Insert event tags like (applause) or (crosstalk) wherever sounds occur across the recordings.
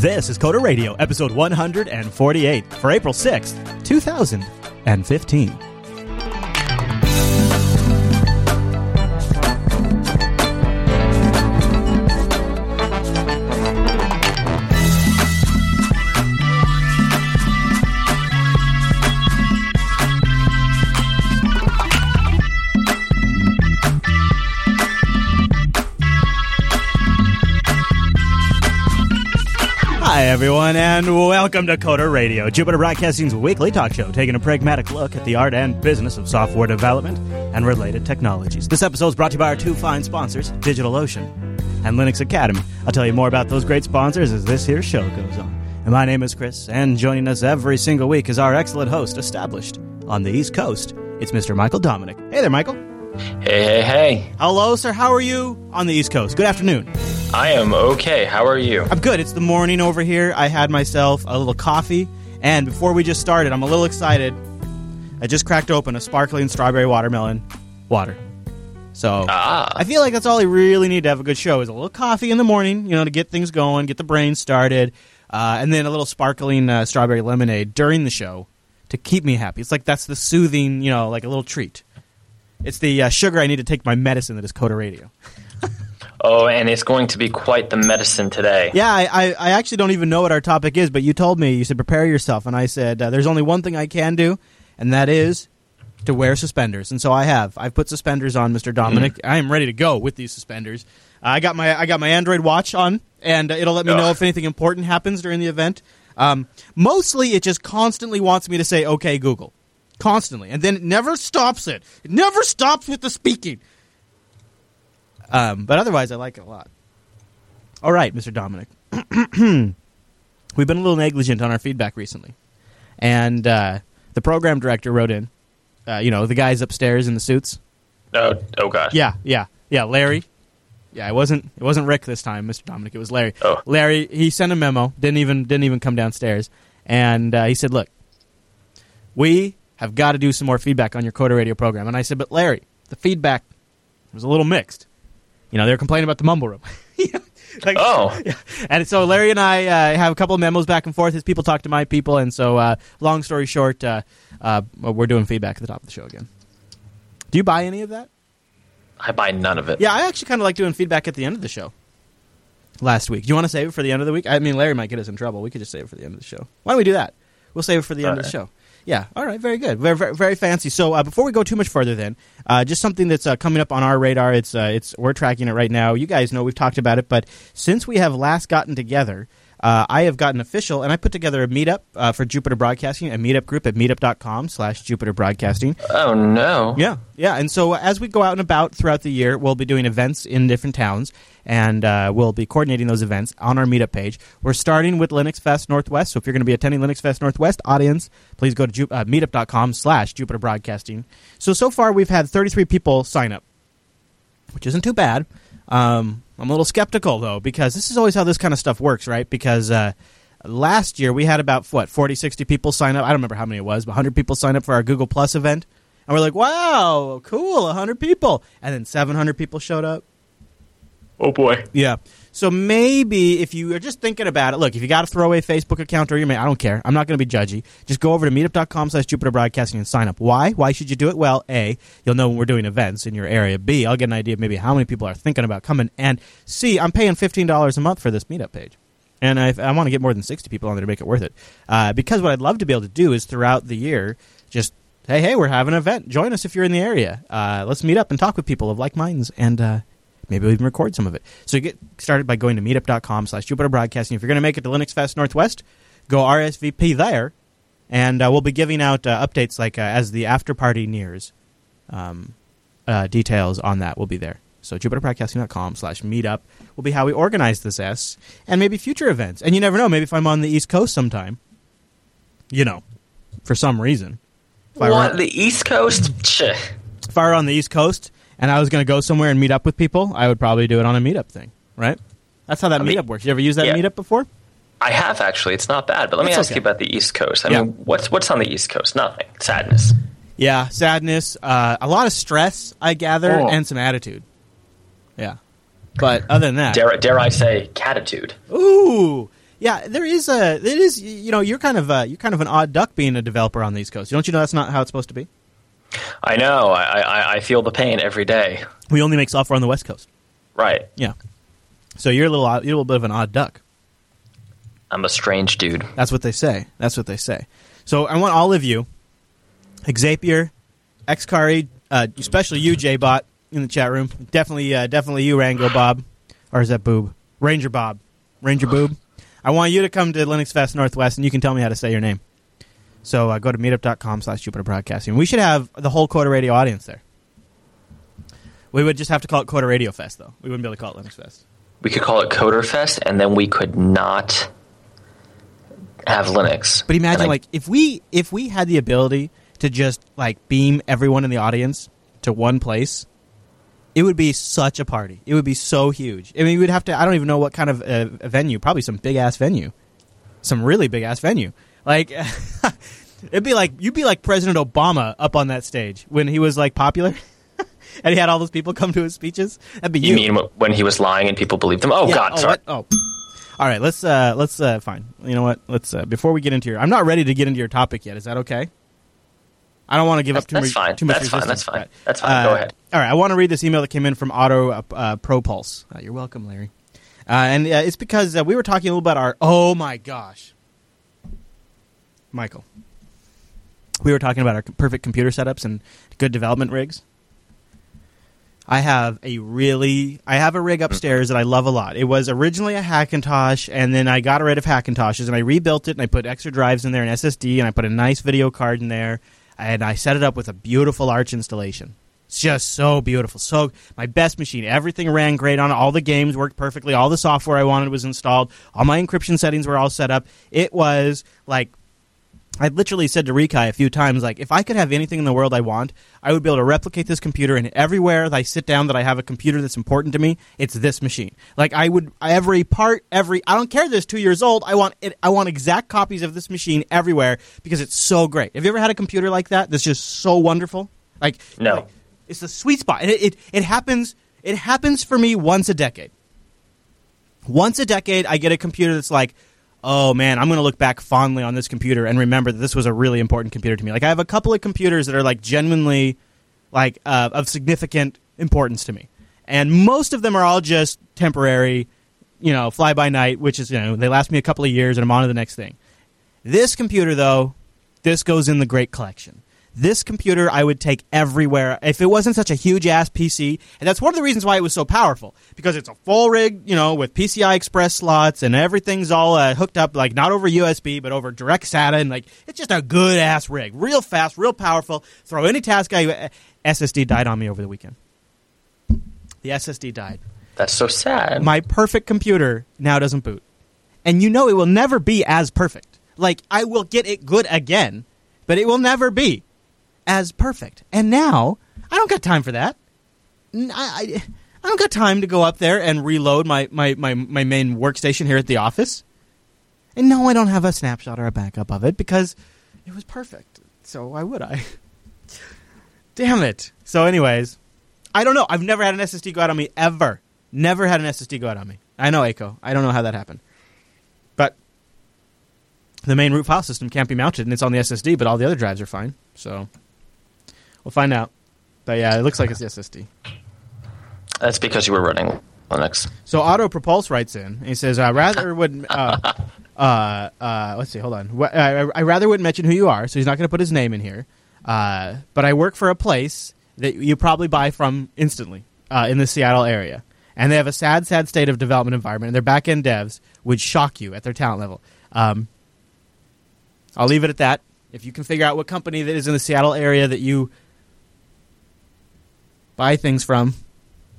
This is Coder Radio, episode 148 for April 6th, 2015. Everyone, and welcome to Coder Radio, Jupiter Broadcasting's weekly talk show, taking a pragmatic look at the art and business of software development and related technologies. This episode is brought to you by our two fine sponsors, DigitalOcean and Linux Academy. I'll tell you more about those great sponsors as this here show goes on. And my name is Chris, and joining us every single week is our excellent host, established on the East Coast. It's Mr. Michael Dominick. Hey there, Michael. Hey, hey, hey. Hello, sir. How are you on the East Coast? Good afternoon. I am okay. How are you? I'm good. It's the morning over here. I had myself a little coffee, and before we just started, I'm a little excited. I just cracked open a sparkling strawberry watermelon water. So Ah. I feel like that's all I really need to have a good show is a little coffee in the morning, you know, to get things going, get the brain started, uh, and then a little sparkling uh, strawberry lemonade during the show to keep me happy. It's like that's the soothing, you know, like a little treat. It's the uh, sugar I need to take my medicine that is Coder Radio. (laughs) Oh, and it's going to be quite the medicine today. Yeah, I, I, I actually don't even know what our topic is, but you told me you said prepare yourself, and I said uh, there's only one thing I can do, and that is to wear suspenders, and so I have. I've put suspenders on, Mr. Dominick. I am ready to go with these suspenders. I got my I got my Android watch on, and it'll let me know if anything important happens during the event. Um, mostly, it just constantly wants me to say "Okay, Google," constantly, and then it never stops it. It never stops with the speaking. Um, but otherwise, I like it a lot. All right, Mr. Dominick. (clears throat) We've been a little negligent on our feedback recently, and uh, the program director wrote in. Uh, you know, the guys upstairs in the suits. Oh, oh gosh. Yeah, yeah, yeah. Larry. Yeah, it wasn't. It wasn't Rick this time, Mr. Dominick. It was Larry. Oh. Larry. He sent a memo. Didn't even didn't even come downstairs, and uh, he said, "Look, we have got to do some more feedback on your Coder Radio program." And I said, "But Larry, the feedback was a little mixed. You know, they were complaining about the mumble room." (laughs) Like- Oh. (laughs) yeah. And so Larry and I uh, have a couple of memos back and forth. as people talk to my people, and so uh, long story short, uh, uh, we're doing feedback at the top of the show again. Do you buy any of that? I buy none of it. Yeah, I actually kind of like doing feedback at the end of the show. Last week, do you want to save it for the end of the week? I mean, Larry might get us in trouble. We could just save it for the end of the show. Why don't we do that? We'll save it for the end of the show. Yeah. All right. Very good. Very very, very fancy. So uh, before we go too much further, then uh, just something that's uh, coming up on our radar. It's uh, it's we're tracking it right now. You guys know we've talked about it, but since we have last gotten together. Uh, I have gotten official, and I put together a meetup uh, for Jupiter Broadcasting, a meetup group at meetup.com slash Jupiter Broadcasting. Oh no. Yeah, yeah. And so as we go out and about throughout the year, we'll be doing events in different towns, and uh, we'll be coordinating those events on our meetup page. We're starting with Linux Fest Northwest, so if you're going to be attending Linux Fest Northwest, audience, please go to Ju- uh, meetup.com slash Jupiter Broadcasting. So, so far we've had 33 people sign up, which isn't too bad. Um, I'm a little skeptical, though, because this is always how this kind of stuff works, right? Because... Uh, Last year we had about what 40 60 people sign up. I don't remember how many it was, but 100 people sign up for our Google Plus event. And we're like, "Wow, cool, 100 people." And then 700 people showed up. Oh boy. Yeah. So maybe if you are just thinking about it, look, if you got a throwaway Facebook account or your I don't care. I'm not going to be judgy. Just go over to meetup.com slash Jupiter Broadcasting and sign up. Why? Why should you do it? Well, A, you'll know when we're doing events in your area. B, I'll get an idea of maybe how many people are thinking about coming. And C, I'm paying $15 a month for this meetup page. And I, I want to get more than 60 people on there to make it worth it. Uh, because what I'd love to be able to do is throughout the year, just, hey, hey, we're having an event. Join us if you're in the area. Uh, let's meet up and talk with people of like minds. And, uh, maybe we'll even record some of it. So you get started by going to meetup.com slash Jupiter Broadcasting. If you're going to make it to Linux Fest Northwest, go RSVP there, and uh, we'll be giving out uh, updates like uh, as the after party nears. Um, uh, details on that will be there. So jupiterbroadcasting.com slash meetup will be how we organize this S and maybe future events. And you never know, maybe if I'm on the East Coast sometime, you know, for some reason. If I were- What? The East Coast? If I were on the East Coast and I was going to go somewhere and meet up with people, I would probably do it on a meetup thing, right? That's how that I mean, meetup works. You ever use that yeah. meetup before? I have actually. It's not bad. But let me ask okay. you about the East Coast. I Yeah. mean, what's what's on the East Coast? Nothing. Sadness. Yeah, sadness, uh, a lot of stress, I gather, Oh. and some attitude. Yeah. But other than that, Dare dare I say catitude? ooh, Yeah, there is a. It is. You know, you're kind of a, you're kind of an odd duck being a developer on the East Coast. Don't you know that's not how it's supposed to be? I know. I, I, I feel the pain every day. We only make software on the West Coast. Right. Yeah. So you're a little odd, you're a little bit of an odd duck. I'm a strange dude. That's what they say. That's what they say. So I want all of you, Xavier, Xcari, uh, especially you, JBot, in the chat room. Definitely, uh, definitely you, Rango Bob, or is that Boob? Ranger Bob, Ranger Boob. I want you to come to Linux Fest Northwest, and you can tell me how to say your name. So uh, go to meetup.com slash Jupiter Broadcasting. We should have the whole Coder Radio audience there. We would just have to call it Coder Radio Fest, though. We wouldn't be able to call it Linux Fest. We could call it Coder Fest, and then we could not have Linux. But imagine, I- like, if we if we had the ability to just like beam everyone in the audience to one place, it would be such a party. It would be so huge. I mean, we would have to. I don't even know what kind of uh, a venue. Probably some big ass venue, some really big ass venue. Like, (laughs) it'd be like you'd be like President Obama up on that stage when he was like popular, (laughs) and he had all those people come to his speeches. That'd be you mean when he was lying and people believed him? Oh yeah, God, oh, sorry. what? Oh. All right, let's uh let's uh fine. You know what? Let's uh before we get into your I'm not ready to get into your topic yet. Is that okay? I don't want to give up too That's- much that's fine. too much That's fine. That's fine. That's fine. Go ahead. All right, I want to read this email that came in from Auto uh, uh, ProPulse. Uh, you're welcome, Larry. Uh, and uh, it's because uh, we were talking a little about our oh my gosh. Michael. We were talking about our perfect computer setups and good development rigs. I have a really I have a rig upstairs that I love a lot. It was originally a Hackintosh and then I got rid of Hackintoshes and I rebuilt it and I put extra drives in there and SSD and I put a nice video card in there and I set it up with a beautiful Arch installation. It's just so beautiful. So my best machine. Everything ran great on it. All the games worked perfectly. All the software I wanted was installed. All my encryption settings were all set up. It was like I literally said to Rikai a few times, like, if I could have anything in the world I want, I would be able to replicate this computer, and everywhere that I sit down that I have a computer that's important to me, it's this machine. Like, I would every part, every I don't care that it's two years old. I want it. I want exact copies of this machine everywhere because it's so great. Have you ever had a computer like that that's just so wonderful? Like, No. like, it's the sweet spot. And it, it it happens. It happens for me once a decade. Once a decade, I get a computer that's like, oh man, I'm going to look back fondly on this computer and remember that this was a really important computer to me. Like I have a couple of computers that are like genuinely like uh, of significant importance to me, and most of them are all just temporary, you know, fly by night, which is you know they last me a couple of years and I'm on to the next thing. This computer though, this goes in the great collection. This computer I would take everywhere if it wasn't such a huge ass PC, and that's one of the reasons why it was so powerful because it's a full rig, you know, with PCI Express slots and everything's all uh, hooked up, like not over USB but over direct SATA, and like it's just a good ass rig, real fast, real powerful. Throw any task I SSD died on me over the weekend. The SSD died. That's so sad. My perfect computer now doesn't boot, and you know it will never be as perfect. Like I will get it good again, but it will never be as perfect. And now I don't got time for that. I I don't got time to go up there and reload my, my, my, my main workstation here at the office. And no, I don't have a snapshot or a backup of it because it was perfect. So why would I? (laughs) Damn it. So, anyways, I don't know. I've never had an SSD go out on me ever. Never had an SSD go out on me. I know, Aiko. I don't know how that happened. But the main root file system can't be mounted and it's on the SSD, but all the other drives are fine. So we'll find out. But yeah, it looks like it's the SSD. That's because you were running Linux. So Auto Propulse writes in. And he says, "I rather (laughs) would." Uh, uh, uh, let's see. Hold on. Wh- I, I rather wouldn't mention who you are, so he's not going to put his name in here. Uh, but I work for a place that you probably buy from instantly uh, in the Seattle area, and they have a sad, sad state of development environment. And their back end devs would shock you at their talent level. Um, I'll leave it at that. If you can figure out what company that is in the Seattle area that you buy things from,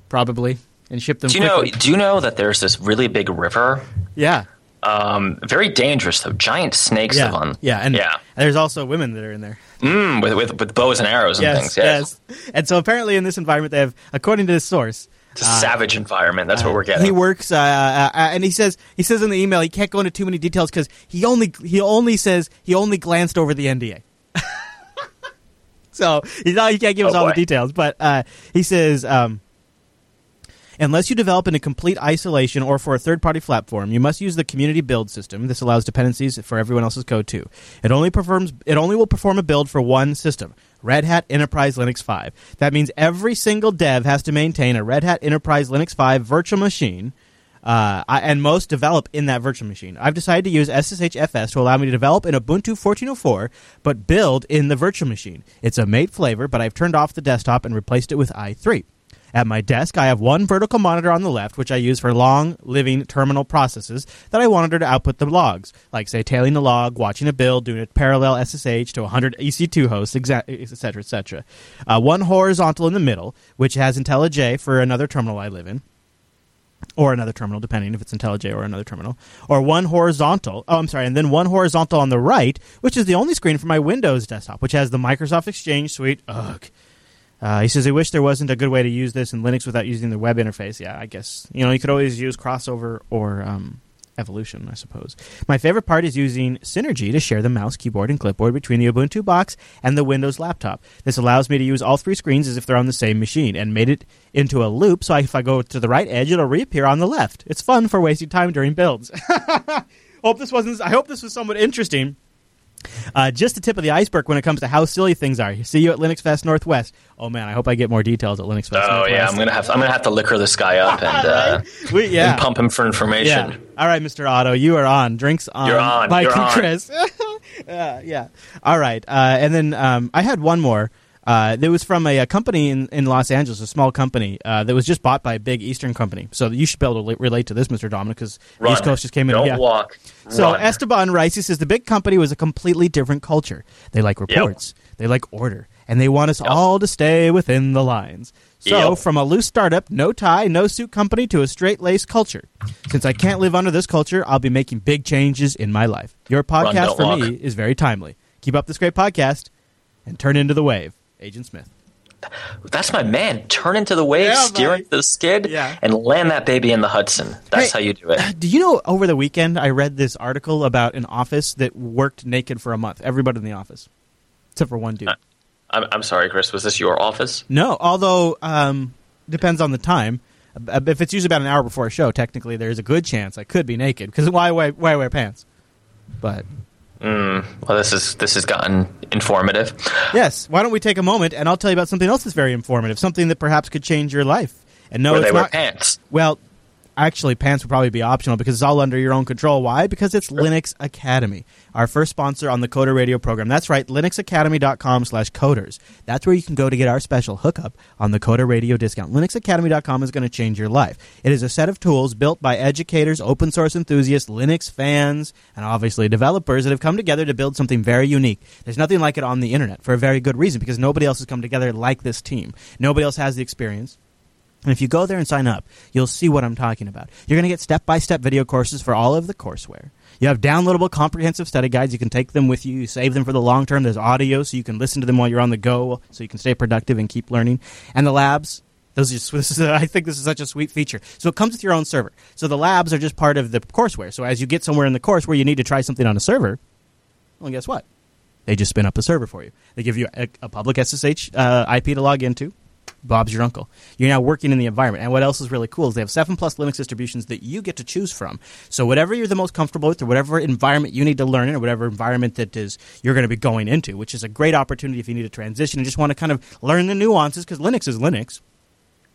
probably, and ship them. Do you know? Do you know that there's this really big river? Yeah. Um, very dangerous though. Giant snakes Yeah, live on. yeah, and yeah, there's also women that are in there. mm, with, with with bows and arrows and Yes, things. Yes, yes. And so apparently in this environment, they have, according to this source, it's a savage environment. That's what we're getting. he works, uh, uh, uh, and he says he says in the email he can't go into too many details because he only he only says he only glanced over the NDA. (laughs) so he's not, he can't give us Oh, all the details, but uh, he says. Um, Unless you develop in a complete isolation or for a third-party platform, you must use the community build system. This allows dependencies for everyone else's code too. It only performs it only will perform a build for one system. Red Hat Enterprise Linux 5. That means every single dev has to maintain a Red Hat Enterprise Linux 5 virtual machine uh, and most develop in that virtual machine. I've decided to use SSHFS to allow me to develop in Ubuntu 14.04, but build in the virtual machine. It's a mate flavor, but I've turned off the desktop and replaced it with i3. At my desk, I have one vertical monitor on the left, which I use for long living terminal processes that I monitor to output the logs, like, say, tailing the log, watching a build, doing a parallel SSH to 100 EC2 hosts, etc., etc. Uh, one horizontal in the middle, which has IntelliJ for another terminal I live in or another terminal, depending if it's IntelliJ or another terminal, or one horizontal. Oh, I'm sorry, and then one horizontal on the right, which is the only screen for my Windows desktop, which has the Microsoft Exchange suite. Ugh. Uh, he says he wished there wasn't a good way to use this in Linux without using the web interface. Yeah, I guess you know you could always use crossover or um, evolution, I suppose. My favorite part is using Synergy to share the mouse, keyboard, and clipboard between the Ubuntu box and the Windows laptop. This allows me to use all three screens as if they're on the same machine and made it into a loop so if I go to the right edge, it'll reappear on the left. It's fun for wasting time during builds. (laughs) hope this wasn't. I hope this was somewhat interesting. Uh, just the tip of the iceberg when it comes to how silly things are. See you at Linux Fest Northwest. Oh man, I hope I get more details at Linux Fest. Oh Northwest. yeah, I'm gonna have to, I'm gonna have to liquor this guy up and, (laughs) uh, we, yeah. and pump him for information. Yeah. All right, Mr. Otto, you are on. Drinks on. You're on. Mike You're and on. Chris. (laughs) uh, yeah. All right. Uh, and then um, I had one more. Uh, that was from a, a company in, in Los Angeles, a small company uh, that was just bought by a big Eastern company. So you should be able to relate to this, Mr. Dominick, because East Coast just came in. Don't yeah. walk. So Run. Esteban Rice he says the big company was a completely different culture. They like reports, they like order, and they want us all to stay within the lines. So Yep. from a loose startup, no tie, no suit company to a straight laced culture. Since I can't live under this culture, I'll be making big changes in my life. Your podcast don't for walk. me is very timely. Keep up this great podcast and turn into the wave. Agent Smith. That's my man. Turn into the wave, Yeah, steer into the skid, Yeah. and land that baby in the Hudson. That's Hey, how you do it. (sighs) Do you know over the weekend I read this article about an office that worked naked for a month? Everybody in the office. Except for one dude. Uh, I'm, I'm sorry, Chris. Was this your office? No, although um, depends on the time. Uh, If it's usually about an hour before a show, technically there's a good chance I could be naked because why, why why wear pants? But Mm. Well, this is this has gotten informative. yes, why don't we take a moment and I'll tell you about something else that's very informative, something that perhaps could change your life. And no, Where it's they wear not. pants. Well, actually, pants would probably be optional because it's all under your own control. Why? Because it's Linux Academy, our first sponsor on the Coder Radio program. That's right, linuxacademy.com slash coders. That's where you can go to get our special hookup on the Coder Radio discount. linuxacademy.com is going to change your life. It is a set of tools built by educators, open source enthusiasts, Linux fans, and obviously developers that have come together to build something very unique. There's nothing like it on the internet for a very good reason because nobody else has come together like this team. Nobody else has the experience. And if you go there and sign up, you'll see what I'm talking about. You're going to get step by step video courses for all of the courseware. You have downloadable comprehensive study guides. You can take them with you. You save them for the long term. There's audio so you can listen to them while you're on the go so you can stay productive and keep learning. And the labs, those are just, (laughs) is I think this is such a sweet feature. So it comes with your own server. So the labs are just part of the courseware. So as you get somewhere in the course where you need to try something on a server, well, guess what? They just spin up a server for you. They give you a, a public SSH uh, IP to log into. Bob's your uncle. You're now working in the environment. And what else is really cool is they have seven plus Linux distributions that you get to choose from. So whatever you're the most comfortable with, or whatever environment you need to learn in, or whatever environment that is you're going to be going into, which is a great opportunity if you need to transition and just want to kind of learn the nuances because Linux is Linux.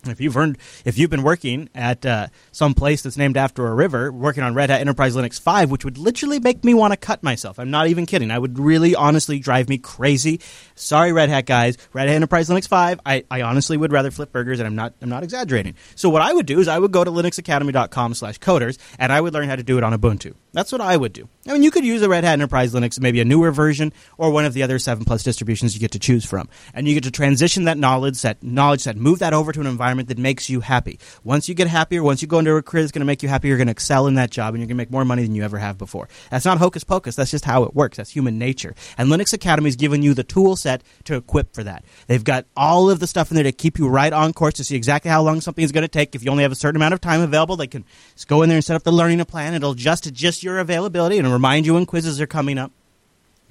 If you've earned, if you've been working at uh, some place that's named after a river, working on Red Hat Enterprise Linux 5, which would literally make me want to cut myself. I'm not even kidding. I would really, honestly drive me crazy. Sorry, Red Hat guys. Red Hat Enterprise Linux 5. I, I honestly would rather flip burgers, and I'm not. I'm not exaggerating. So what I would do is I would go to linuxacademy.com slash coders and I would learn how to do it on Ubuntu. That's what I would do. I mean, you could use a Red Hat Enterprise Linux, maybe a newer version, or one of the other seven plus distributions you get to choose from, and you get to transition that knowledge set, knowledge set, move that over to an environment that makes you happy. Once you get happier, once you go into a career that's going to make you happy, you're going to excel in that job, and you're going to make more money than you ever have before. That's not hocus pocus. That's just how it works. That's human nature. And Linux Academy's given you the tool set to equip for that. They've got all of the stuff in there to keep you right on course to see exactly how long something is going to take. If you only have a certain amount of time available, they can just go in there and set up the learning plan. It'll adjust to just your availability and remind you when quizzes are coming up.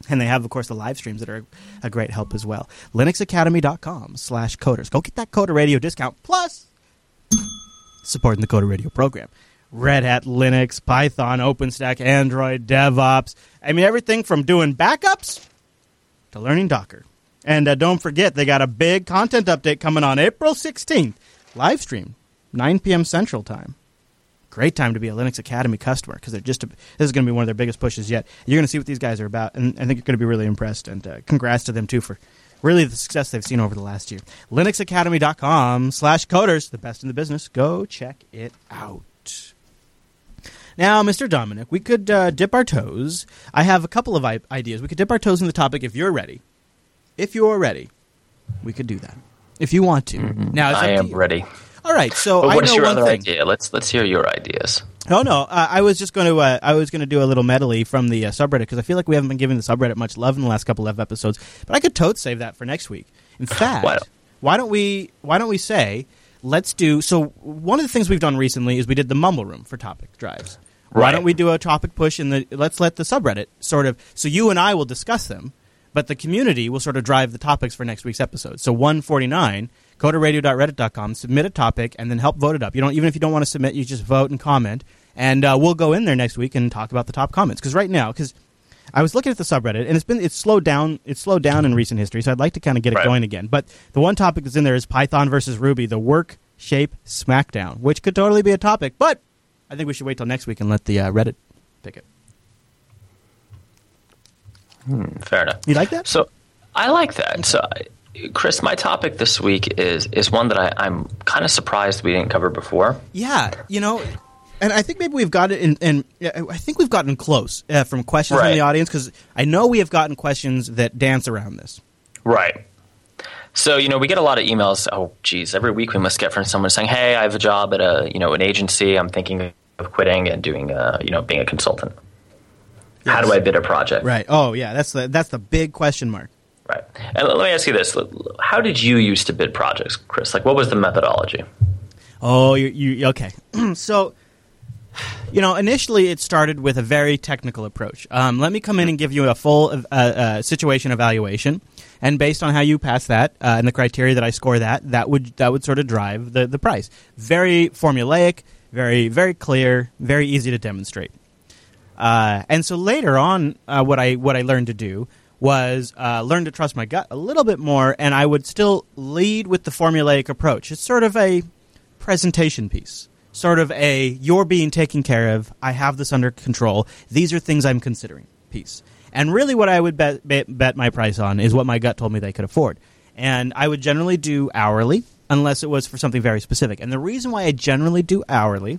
And they have, of course, the live streams that are a great help as well. LinuxAcademy.com slash coders. Go get that Coder Radio discount. Plus, supporting the Coder Radio program. Red Hat, Linux, Python, OpenStack, Android, DevOps. I mean, everything from doing backups to learning Docker. And uh, don't forget, they got a big content update coming on April 16th. Live stream, 9 p.m. Central Time. Great time to be a Linux Academy customer because they're just a, this is going to be one of their biggest pushes yet. You're going to see what these guys are about, and I think you're going to be really impressed. And uh, congrats to them too for really the success they've seen over the last year. LinuxAcademy.com slash coders, the best in the business. Go check it out. Now, Mr. Dominick, we could uh, dip our toes. I have a couple of I- ideas. We could dip our toes in the topic if you're ready. If you're ready, we could do that. If you want to. Mm-hmm. Now, I am ready. All right, so But I what is know your one other thing. idea? Let's let's hear your ideas. Oh no, uh, I was just going to uh, I was going to do a little medley from the uh, subreddit because I feel like we haven't been giving the subreddit much love in the last couple of episodes. But I could totes save that for next week. In (laughs) fact, Why don't- why don't we why don't we say let's do so one of the things we've done recently is we did the mumble room for topic drives. Why don't we do a topic push in the let's let the subreddit sort of so you and I will discuss them, but the community will sort of drive the topics for next week's episode. So 149 coderradio.reddit.com submit a topic and then help vote it up. You don't even if you don't want to submit, you just vote and comment and uh, we'll go in there next week and talk about the top comments because right now because I was looking at the subreddit and it's been it's slowed down it's slowed down in recent history so I'd like to kind of get it Right. going again. But the one topic that's in there is Python versus Ruby, the work shape smackdown, which could totally be a topic, but I think we should wait till next week and let the uh, Reddit pick it. Fair enough. You like that? So I like that. So, Chris, my topic this week is is one that I, I'm kind of surprised we didn't cover before. Yeah, you know, and I think maybe we've got it in. in I think we've gotten close uh, from questions from the audience because I know we have gotten questions that dance around this. Right. So you know, we get a lot of emails. Oh, geez, every week we must get from someone saying, "Hey, I have a job at a you know an agency. I'm thinking of quitting and doing uh, you know being a consultant. How do I bid a project? Right. Oh, yeah. That's the that's the big question mark. Right. And let me ask you this: How did you used to bid projects, Chris? Like, what was the methodology? Oh, you, you okay? (clears throat) so, you know, initially it started with a very technical approach. Um, let me come in and give you a full uh, uh, situation evaluation, and based on how you pass that uh, and the criteria that I score that, that would that would sort of drive the the price. Very formulaic, very very clear, very easy to demonstrate. Uh, and so later on, uh, what I what I learned to do was uh, learn to trust my gut a little bit more, and I would still lead with the formulaic approach. It's sort of a presentation piece, sort of a "you're being taken care of. I have this under control. These are things I'm considering." Piece. And really, what I would bet, bet, bet my price on is what my gut told me they could afford. And I would generally do hourly, unless it was for something very specific. And the reason why I generally do hourly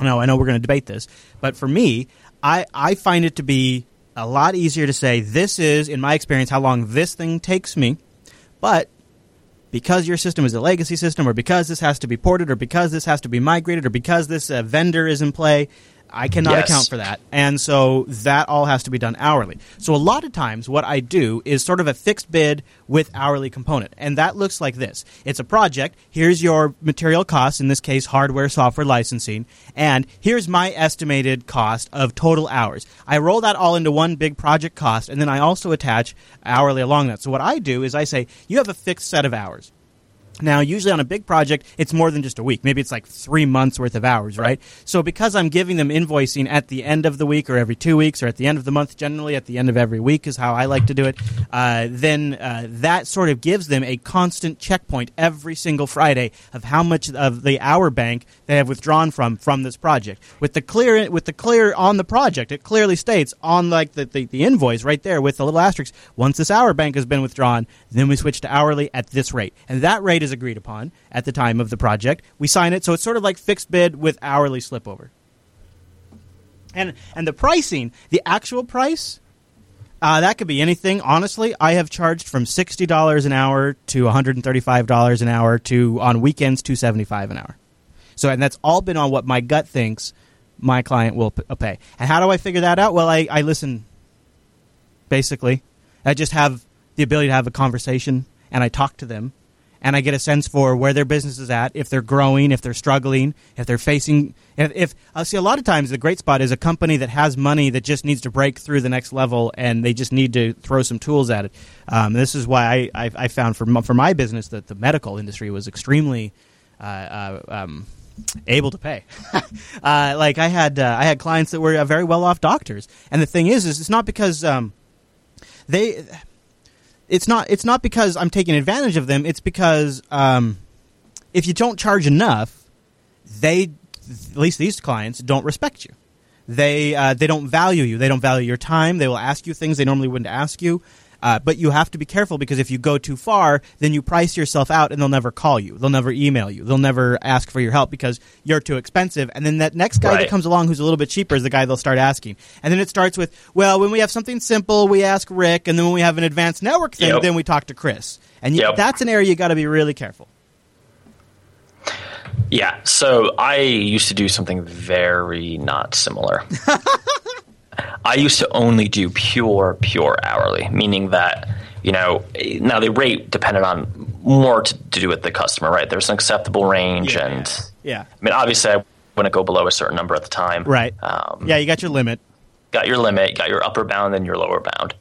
no, I know we're going to debate this, but for me, I, I find it to be a lot easier to say this is, in my experience, how long this thing takes me. But because your system is a legacy system, or because this has to be ported, or because this has to be migrated, or because this uh, vendor is in play, I cannot Yes. account for that. And so that all has to be done hourly. So a lot of times, what I do is sort of a fixed bid with hourly component. And that looks like this it's a project. Here's your material costs, in this case, hardware, software licensing. And here's my estimated cost of total hours. I roll that all into one big project cost, and then I also attach hourly along that. So what I do is I say, you have a fixed set of hours. Now, usually on a big project, it's more than just a week. Maybe it's like three months worth of hours, right? So because I'm giving them invoicing at the end of the week or every two weeks or at the end of the month, generally at the end of every week is how I like to do it, uh, then uh, that sort of gives them a constant checkpoint every single Friday of how much of the hour bank they have withdrawn from from this project. With the clear with the clear on the project, it clearly states on like the, the, the invoice right there with the little asterisk, once this hour bank has been withdrawn, then we switch to hourly at this rate. And that rate is agreed upon at the time of the project. We sign it, so it's sort of like fixed bid with hourly slip over. And and the pricing, the actual price, uh, that could be anything. Honestly, I have charged from sixty dollars an hour to one hundred and thirty-five dollars an hour to on weekends two seventy-five an hour. So, and that's all been on what my gut thinks my client will uh, pay. And how do I figure that out? Well, I, I listen. Basically, I just have the ability to have a conversation, and I talk to them, and I get a sense for where their business is at, if they're growing, if they're struggling, if they're facing. If, if I see a lot of times the great spot is a company that has money that just needs to break through the next level, and they just need to throw some tools at it. Um, this is why I, I, I found for my, for my business that the medical industry was extremely uh, uh, um, able to pay. (laughs) uh, like I had uh, I had clients that were uh, very well off doctors, and the thing is, is it's not because um, they. It's not. It's not because I'm taking advantage of them. It's because um, if you don't charge enough, they, at least these clients, don't respect you. They uh, they don't value you. They don't value your time. They will ask you things they normally wouldn't ask you. Uh, but you have to be careful because if you go too far, then you price yourself out and they'll never call you. They'll never email you. They'll never ask for your help because you're too expensive. And then that next guy Right. that comes along who's a little bit cheaper is the guy they'll start asking. And then it starts with, well, when we have something simple, we ask Rick. And then when we have an advanced network thing, Yep. then we talk to Chris. And Yep. that's an area you got to be really careful. Yeah. So I used to do something very not similar. (laughs) I used to only do pure, pure hourly, meaning that, you know, now the rate depended on more to, to do with the customer, right? There's an acceptable range. And Yeah. I mean, obviously, I wouldn't go below a certain number at the time. Right. Um, yeah, you got your limit. got your limit, got your upper bound, and your lower bound.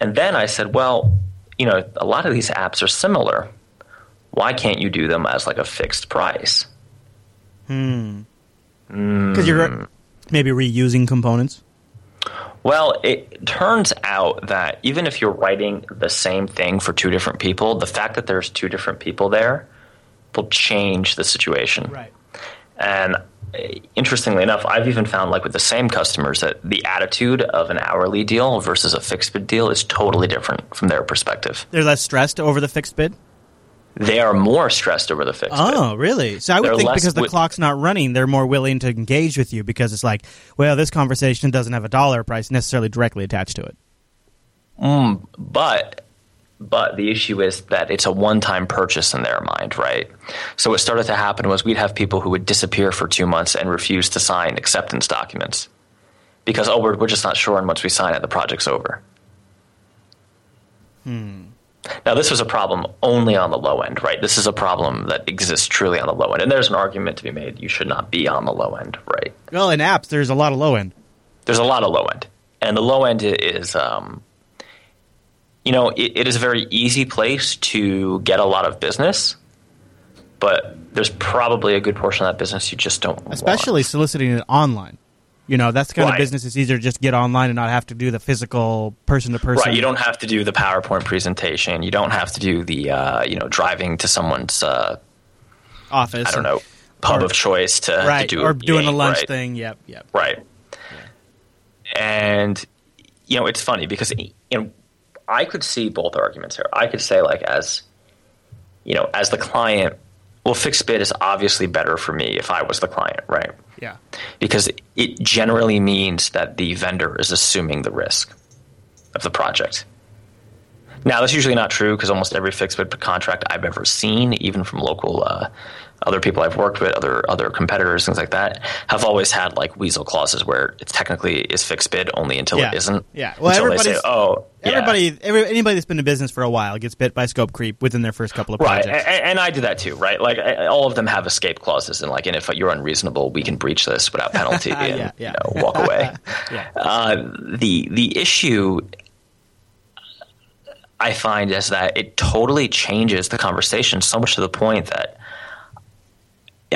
And then I said, well, you know, a lot of these apps are similar. Why can't you do them as like a fixed price? Hmm. Because you're maybe reusing components. Well, it turns out that even if you're writing the same thing for two different people, the fact that there's two different people there will change the situation. Right. And interestingly enough, I've even found, like with the same customers, that the attitude of an hourly deal versus a fixed bid deal is totally different from their perspective. They're less stressed over the fixed bid. They are more stressed over the bid. Oh, really? So I would They're think because the wi- clock's not running, they're more willing to engage with you because it's like, well, this conversation doesn't have a dollar price necessarily directly attached to it. Mm, but but the issue is that it's a one-time purchase in their mind, right? So what started to happen was we'd have people who would disappear for two months and refuse to sign acceptance documents because oh, we're, we're just not sure, and once we sign it, the project's over. Hmm. Now, this was a problem only on the low end, right? This is a problem that exists truly on the low end, and there's an argument to be made: you should not be on the low end, right? Well, in apps, there's a lot of low end. there's a lot of low end, and the low end is, um, you know, it, it is a very easy place to get a lot of business, but there's probably a good portion of that business you just don't, want. especially soliciting it online. You know, that's the kind of business it's easier to just get online and not have to do the physical person to person. Right, you don't have to do the PowerPoint presentation. You don't have to do the, uh, you know, driving to someone's, uh, office. I don't know, pub Or- of choice to, to do or a doing meeting, lunch right? thing. Yep, yep. Right. And you know, it's funny because you know, I could see both arguments here. I could say like as you know, as the client, well, fixed bid is obviously better for me if I was the client, right? Yeah, Because it generally means that the vendor is assuming the risk of the project. Now, that's usually not true because almost every fixed bid contract I've ever seen, even from local uh, other people I've worked with, other other competitors, things like that, have always had like weasel clauses where it's technically is fixed bid only until Yeah. it isn't. Yeah. Well, everybody. they say, "Oh, yeah." everybody, every, anybody that's been in business for a while gets bit by scope creep within their first couple of Right, projects. and, and I do that too, right? Like I- all of them have escape clauses, and like, and if you're unreasonable, we can breach this without penalty (laughs) and Yeah, yeah. You know, walk away. (laughs) yeah, Uh, the the issue I find is that it totally changes the conversation so much to the point that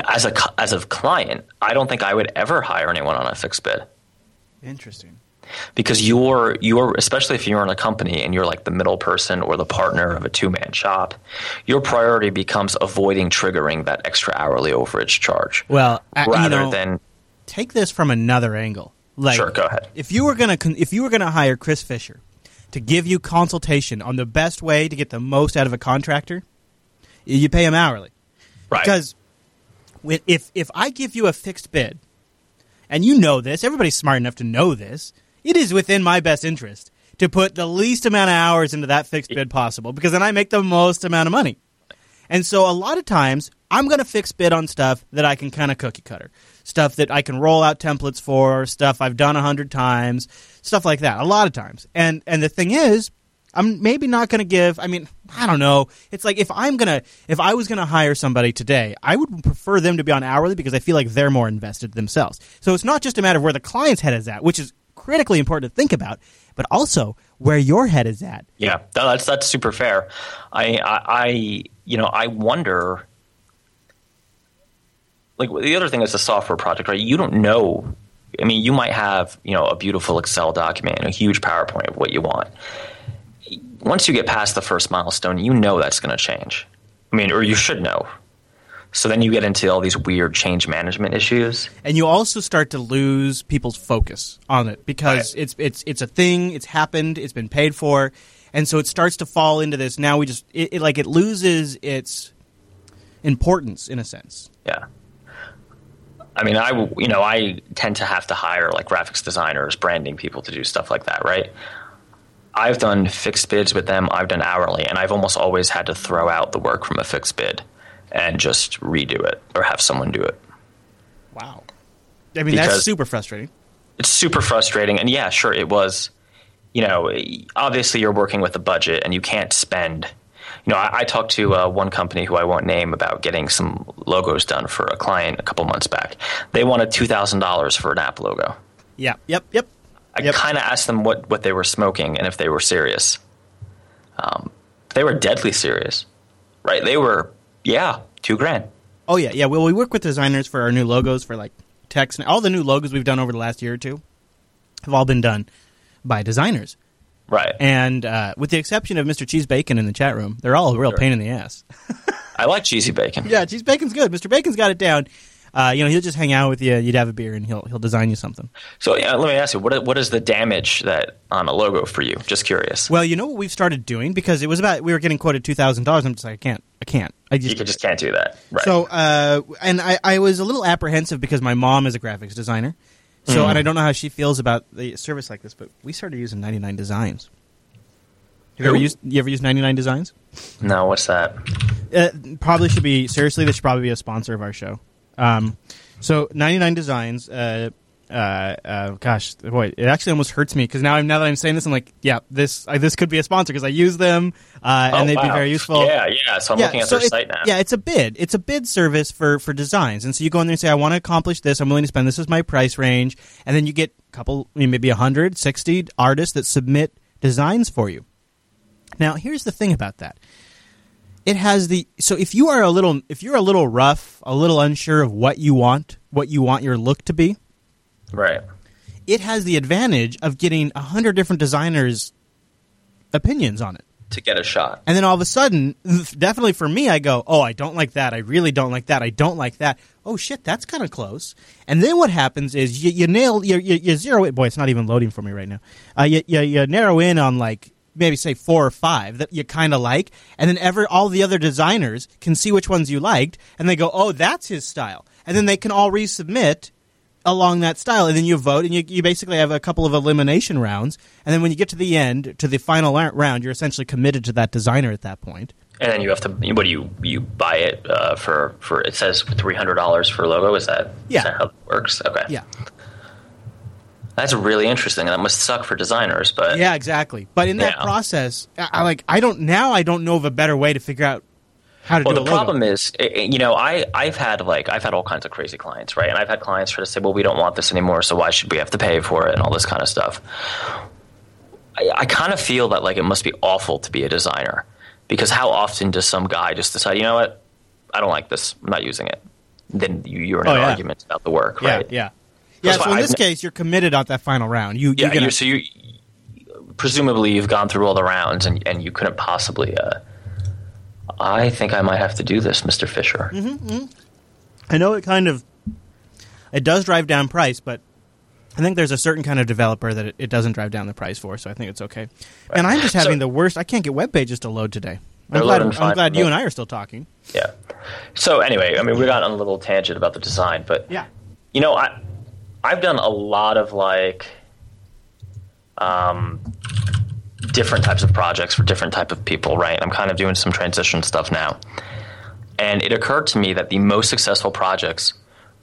as a as a client, I don't think I would ever hire anyone on a fixed bid interesting. because you're you're especially if you're in a company and you're like the middle person or the partner of a two man shop, your priority becomes avoiding triggering that extra hourly overage charge Well, uh, you rather know, than take this from another angle. Like, Sure, go ahead. If you were gonna if you were gonna hire Chris Fisher to give you consultation on the best way to get the most out of a contractor, you pay them hourly. right Because if if I give you a fixed bid, and you know this, everybody's smart enough to know this, it is within my best interest to put the least amount of hours into that fixed bid possible because then I make the most amount of money. And so a lot of times I'm going to fix bid on stuff that I can kind of cookie cutter, stuff that I can roll out templates for, stuff I've done a hundred times, stuff like that. A lot of times, and and the thing is, I'm maybe not going to give. I mean, I don't know. It's like if I'm gonna, if I was going to hire somebody today, I would prefer them to be on hourly because I feel like they're more invested themselves. So it's not just a matter of where the client's head is at, which is critically important to think about, but also where your head is at. Yeah, that's that's super fair. I, I, I you know, I wonder. Like the other thing is a software project, right? You don't know. I mean, you might have you know a beautiful Excel document and a huge PowerPoint of what you want. Once you get past the first milestone, you know that's going to change. I mean, or you should know. So then you get into all these weird change management issues. and you also start to lose people's focus on it because Right. it's it's it's a thing it's happened it's been paid for and so it starts to fall into this now we just it, it like it loses its importance in a sense Yeah. I mean, I you know I tend to have to hire like graphics designers, branding people to do stuff like that, right? I've done fixed bids with them. I've done hourly, and I've almost always had to throw out the work from a fixed bid and just redo it or have someone do it. wow i mean that's super frustrating It's super frustrating, and yeah, sure, it was. You know, obviously you're working with a budget, and you can't spend. You know, I, I talked to uh, one company who I won't name about getting some logos done for a client a couple months back. They wanted two thousand dollars for an app logo. yeah yep yep I Yep. kind of asked them what, what they were smoking and if they were serious. Um, they were deadly serious, right? They were, yeah, two grand. oh yeah yeah well we work with designers for our new logos for like text and all the new logos we've done over the last year or two have all been done by designers Right. and uh, with the exception of mr cheese bacon in the chat room they're all a real Sure. pain in the ass (laughs) I like cheesy bacon. Yeah, cheese bacon's good. Mr. Bacon's got it down. Uh, you know, he'll just hang out with you. You'd have a beer, and he'll he'll design you something. So yeah, let me ask you, what what is the damage that on a logo for you? Just curious. Well, you know what we've started doing because it was about we were getting quoted two thousand dollars. I'm just like, I can't, I can't. I you just could just can't do that. Right. so. Uh, and I I was a little apprehensive because my mom is a graphics designer. So, and I don't know how she feels about the service like this, but we started using 99 Designs. Have you ever used? You ever used 99 Designs? no, what's that? Uh, probably should be seriously. They should probably be a sponsor of our show. Um, so 99 Designs. Uh, uh, uh, gosh, boy, it actually almost hurts me because now I'm now that I'm saying this, I'm like, yeah, this uh, this could be a sponsor because I use them uh, Oh, and they'd be very useful. Yeah, yeah. So I'm looking at so their it- site now. Yeah, it's a bid. It's a bid service for for designs, and so you go in there and say, I want to accomplish this. I'm willing to spend. This is my price range, and then you get a couple, I mean, maybe 160 artists that submit designs for you. Now, here's the thing about that. It has the so if you are a little if you're a little rough, a little unsure of what you want, what you want your look to be, Right. it has the advantage of getting a hundred different designers' opinions on it. To get a shot. And then all of a sudden, definitely for me, I go, oh, I don't like that. I really don't like that. I don't like that. Oh shit, that's kind of close. And then what happens is you, you nail, you, you, you zero it. Boy, it's not even loading for me right now. Uh, you, you, you narrow in on like maybe say four or five that you kind of like, and then ever all the other designers can see which ones you liked, and they go, oh, that's his style, and then they can all resubmit along that style, and then you vote, and you, you basically have a couple of elimination rounds, and then when you get to the end, to the final round, you're essentially committed to that designer at that point. And then you have to. What do you you buy it uh, for? For it says three hundred dollars for logo. Is that? Yeah. Is that how it works? Okay. Yeah, That's really interesting. That must suck for designers, but yeah, exactly. But in that process, I, I like I don't now I don't know of a better way to figure out how to Well, do the problem is, you know, I I've had like I've had all kinds of crazy clients, right? And I've had clients try to say, well, we don't want this anymore, so why should we have to pay for it and all this kind of stuff. I, I kind of feel that like it must be awful to be a designer because how often does some guy just decide, you know what, I don't like this, I'm not using it. Then you, you're in Oh, an yeah. argument about the work, yeah, right? yeah, yeah. That's So in this I've ne- case, you're committed on that final round. You, Yeah, you're gonna, you so you presumably you've gone through all the rounds and and you couldn't possibly. Uh, I think I might have to do this, Mister Fisher. Mm-hmm. I know it kind of it does drive down price, but I think there's a certain kind of developer that it, it doesn't drive down the price for, so I think it's okay. And I'm just (laughs) having So- the worst. I can't get web pages to load today. I'm glad, I'm glad you and I are still talking. Yeah. So anyway, I mean, we got on a little tangent about the design, but Yeah. you know, I I've done a lot of like um, different types of projects for different type of people, right? I'm kind of doing some transition stuff now, and it occurred to me that the most successful projects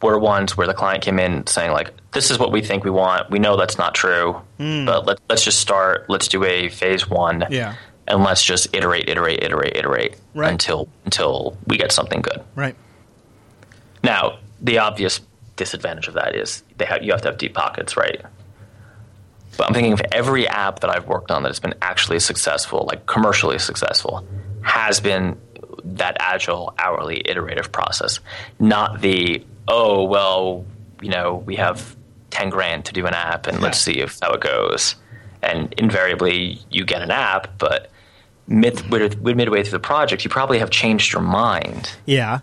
were ones where the client came in saying like, "This is what we think we want. We know that's not true, hmm. but let, let's just start. Let's do a phase one." Yeah. And let's just iterate, iterate, iterate, iterate Right. until until we get something good. Right. Now, the obvious disadvantage of that is they have, you have to have deep pockets, right? But I'm thinking of every app that I've worked on that has been actually successful, like commercially successful, has been that agile, hourly, iterative process, not the oh well, you know, we have ten grand to do an app, and let's see if how it goes. And invariably, you get an app, but mid, mid, midway through the project, you probably have changed your mind, Yeah.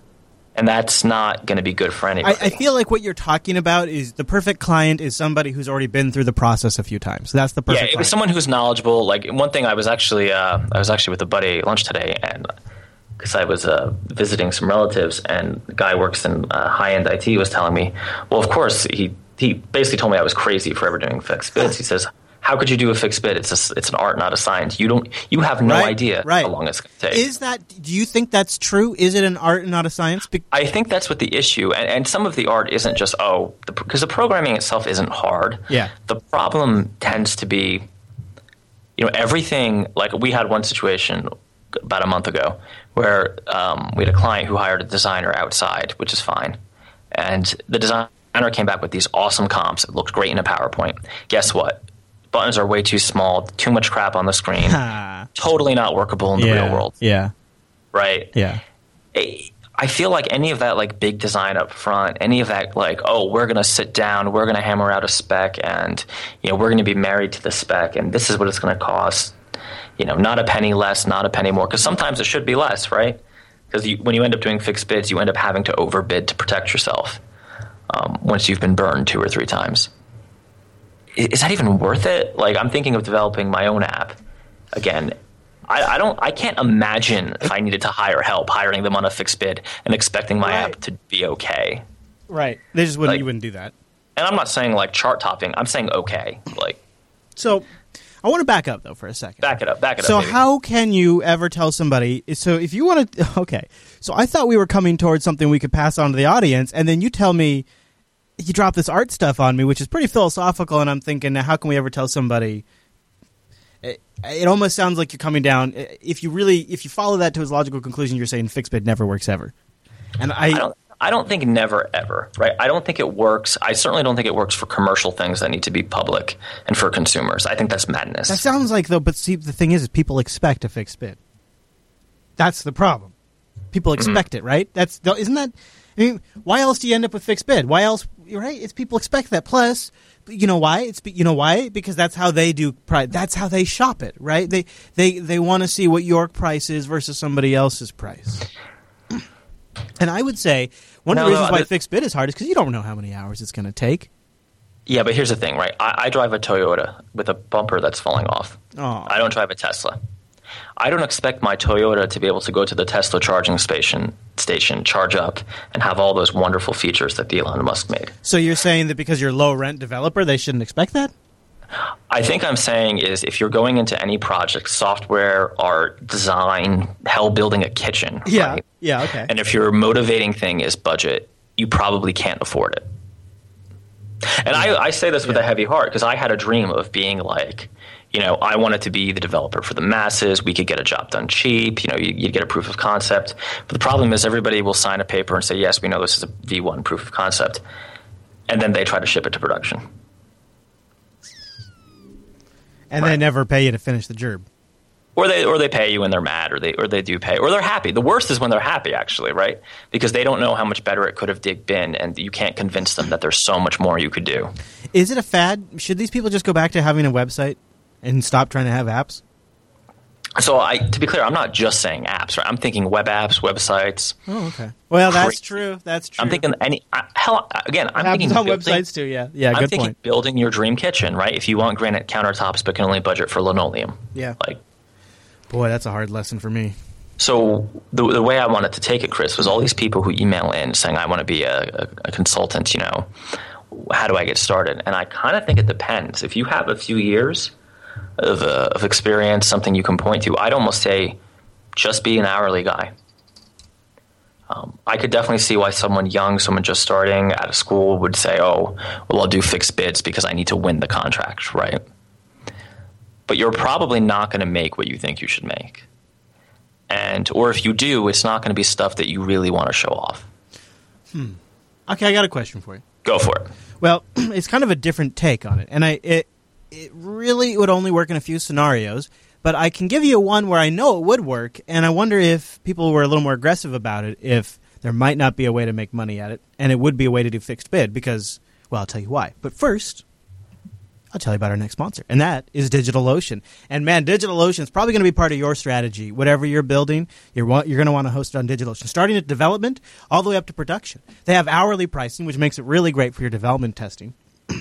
And that's not going to be good for I, anybody. I feel like what you're talking about is the perfect client is somebody who's already been through the process a few times. That's the perfect yeah, it client. was someone who's knowledgeable. Like one thing, I was actually uh, I was actually with a buddy at lunch today, and because I was uh, visiting some relatives, and the guy works in uh, high end IT was telling me, well, of course he he basically told me I was crazy for ever doing fixed bids. He says. How could you do a fixed bid? It's a, it's an art, not a science. You don't you have no Right, idea right. how long it's going to take. Is that? Do you think that's true? Is it an art and not a science? Be- I think that's what the issue, and, and some of the art isn't just oh, because the, programming itself isn't hard. Yeah. The problem tends to be, you know, everything. Like we had one situation about a month ago where um, we had a client who hired a designer outside, which is fine, and the designer came back with these awesome comps. It looked great in a PowerPoint. Guess what? Buttons are way too small. Too much crap on the screen. Totally not workable in the yeah. real world, Yeah. right? Yeah. I feel like any of that like big design up front, any of that like oh we're gonna sit down, we're gonna hammer out a spec, and you know we're gonna be married to the spec, and this is what it's gonna cost. You know, not a penny less, not a penny more, because sometimes it should be less, right? Because when you end up doing fixed bids, you end up having to overbid to protect yourself um, once you've been burned two or three times. Is that even worth it? Like I'm thinking of developing my own app. Again, I, I don't. I can't imagine if I needed to hire help, hiring them on a fixed bid and expecting my Right. app to be okay. Right. They just wouldn't. Like- you wouldn't do that. And I'm not saying like chart topping. I'm saying okay. Like So, I want to back up though for a second. back it up. Back it So up. baby. how can you ever tell somebody? So if you want to, (laughs) okay. So I thought we were coming towards something we could pass on to the audience, and then you tell me you dropped this art stuff on me, which is pretty philosophical, and I'm thinking, how can we ever tell somebody? It, it almost sounds like you're coming down. If you really, if you follow that to its logical conclusion, you're saying fixed bid never works ever. And I, I don't. I don't think never ever. Right. I don't think it works. I certainly don't think it works for commercial things that need to be public and for consumers. I think that's madness. that sounds like though. But see, the thing is, is people expect a fixed bid. That's the problem. People Mm-hmm. expect it, right? That's isn't that? I mean, why else do you end up with fixed bid? Why else? Right? It's people expect that. Plus, you know why? It's you know why? Because that's how they do. Pri- that's how they shop it, right? They they they want to see what your price is versus somebody else's price. And I would say one of No, the no, reasons why the- fixed bid is hard is because you don't know how many hours it's going to take. yeah, but here's the thing, right? I, I drive a Toyota with a bumper that's falling off. I don't drive a Tesla. I don't expect my Toyota to be able to go to the Tesla charging station, station, charge up, and have all those wonderful features that Elon Musk made. So you're saying that because you're a low rent developer, they shouldn't expect that? I think I'm saying is if you're going into any project, software, art, design, hell, building a kitchen, right? Yeah. Okay. and if your motivating thing is budget, you probably can't afford it. And I, I say this with Yeah. a heavy heart because I had a dream of being like, you know, I wanted to be the developer for the masses. We could get a job done cheap. You know, you, you'd get a proof of concept. But the problem is, everybody will sign a paper and say, yes, we know this is a V1 proof of concept. And then they try to ship it to production. and they never pay you to finish the gerb. Or they or they pay you when they're mad or they or they do pay or they're happy the worst is when they're happy actually right because they don't know how much better it could have dig- been and you can't convince them that there's so much more you could do Is it a fad? Should these people just go back to having a website and stop trying to have apps? so i to be clear i'm not just saying apps right i'm thinking web apps websites Oh, okay. Well, that's true. That's true. i'm thinking any I, hell again i'm thinking on building, websites too. Yeah. Yeah. i'm good thinking point. building your dream kitchen right if you want granite countertops but can only budget for linoleum Yeah. like Boy, that's a hard lesson for me. So the, the way I wanted to take it, Chris, was all these people who email in saying, "I want to be a, a, a consultant." You know, how do I get started? And I kind of think it depends. If you have a few years of, uh, of experience, something you can point to, I'd almost say just be an hourly guy. Um, I could definitely see why someone young, someone just starting out of school, would say, "Oh, well, I'll do fixed bids because I need to win the contract." Right? But you're probably not going to make what you think you should make and or if you do, it's not going to be stuff that you really want to show off. Hmm. Okay, I got a question for you. Go for it. Well, (clears throat) it's kind of a different take on it, and I it it really would only work in a few scenarios. But I can give you one where I know it would work, and I wonder if people were a little more aggressive about it, if there might not be a way to make money at it, and it would be a way to do fixed bid because, well, I'll tell you why. But first, I'll tell you about our next sponsor, and that is DigitalOcean. And man, DigitalOcean is probably going to be part of your strategy. Whatever you're building, you're, you're going to want to host it on DigitalOcean, starting at development all the way up to production. They have hourly pricing, which makes it really great for your development testing. (clears throat)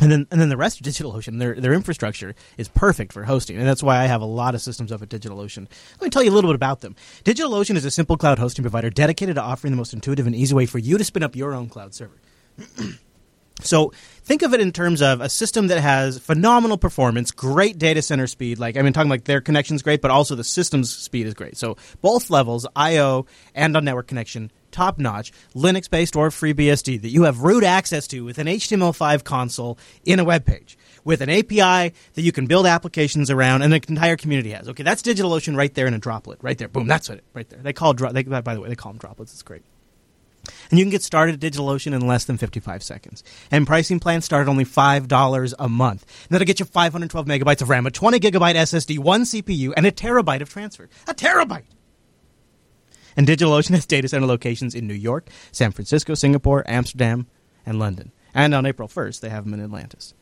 And then, and then the rest of DigitalOcean, their their infrastructure is perfect for hosting, and that's why I have a lot of systems up at DigitalOcean. Let me tell you a little bit about them. DigitalOcean is a simple cloud hosting provider dedicated to offering the most intuitive and easy way for you to spin up your own cloud server. (clears throat) So think of it in terms of a system that has phenomenal performance, great data center speed. Like I mean, talking like their connection's great, but also the system's speed is great. So both levels, I/O and on network connection, top notch, Linux based or FreeBSD that you have root access to with an HTML5 console in a web page with an API that you can build applications around, and the entire community has. Okay, that's DigitalOcean right there in a droplet, right there. Boom, that's it, right there. They call dro- they, by the way, they call them droplets. It's great. And you can get started at DigitalOcean in less than 55 seconds. And pricing plans start at only $5 a month. And that'll get you 512 megabytes of RAM, a 20 gigabyte SSD, one CPU, and a terabyte of transfer. A terabyte! And DigitalOcean has data center locations in New York, San Francisco, Singapore, Amsterdam, and London. And on April 1st, they have them in Atlantis.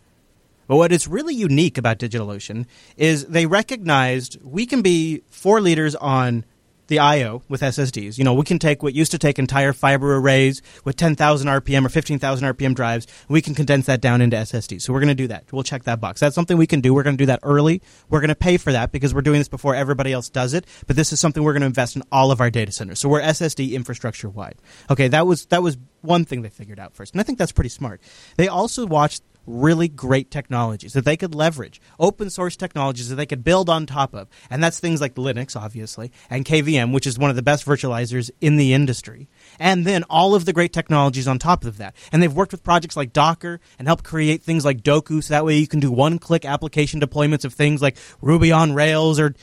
But what is really unique about DigitalOcean is they recognized we can be four leaders on the I/O with SSDs. You know, we can take what used to take entire fiber arrays with 10,000 RPM or 15,000 RPM drives. We can condense that down into SSDs. So we're going to do that. We'll check that box. That's something we can do. We're going to do that early. We're going to pay for that because we're doing this before everybody else does it. But this is something we're going to invest in all of our data centers. So we're SSD infrastructure wide. Okay, that was that was one thing they figured out first, and I think that's pretty smart. They also watched really great technologies that they could leverage, open source technologies that they could build on top of. And that's things like Linux, obviously, and KVM, which is one of the best virtualizers in the industry. And then all of the great technologies on top of that. And they've worked with projects like Docker and helped create things like Dokku, so that way you can do one click application deployments of things like Ruby on Rails or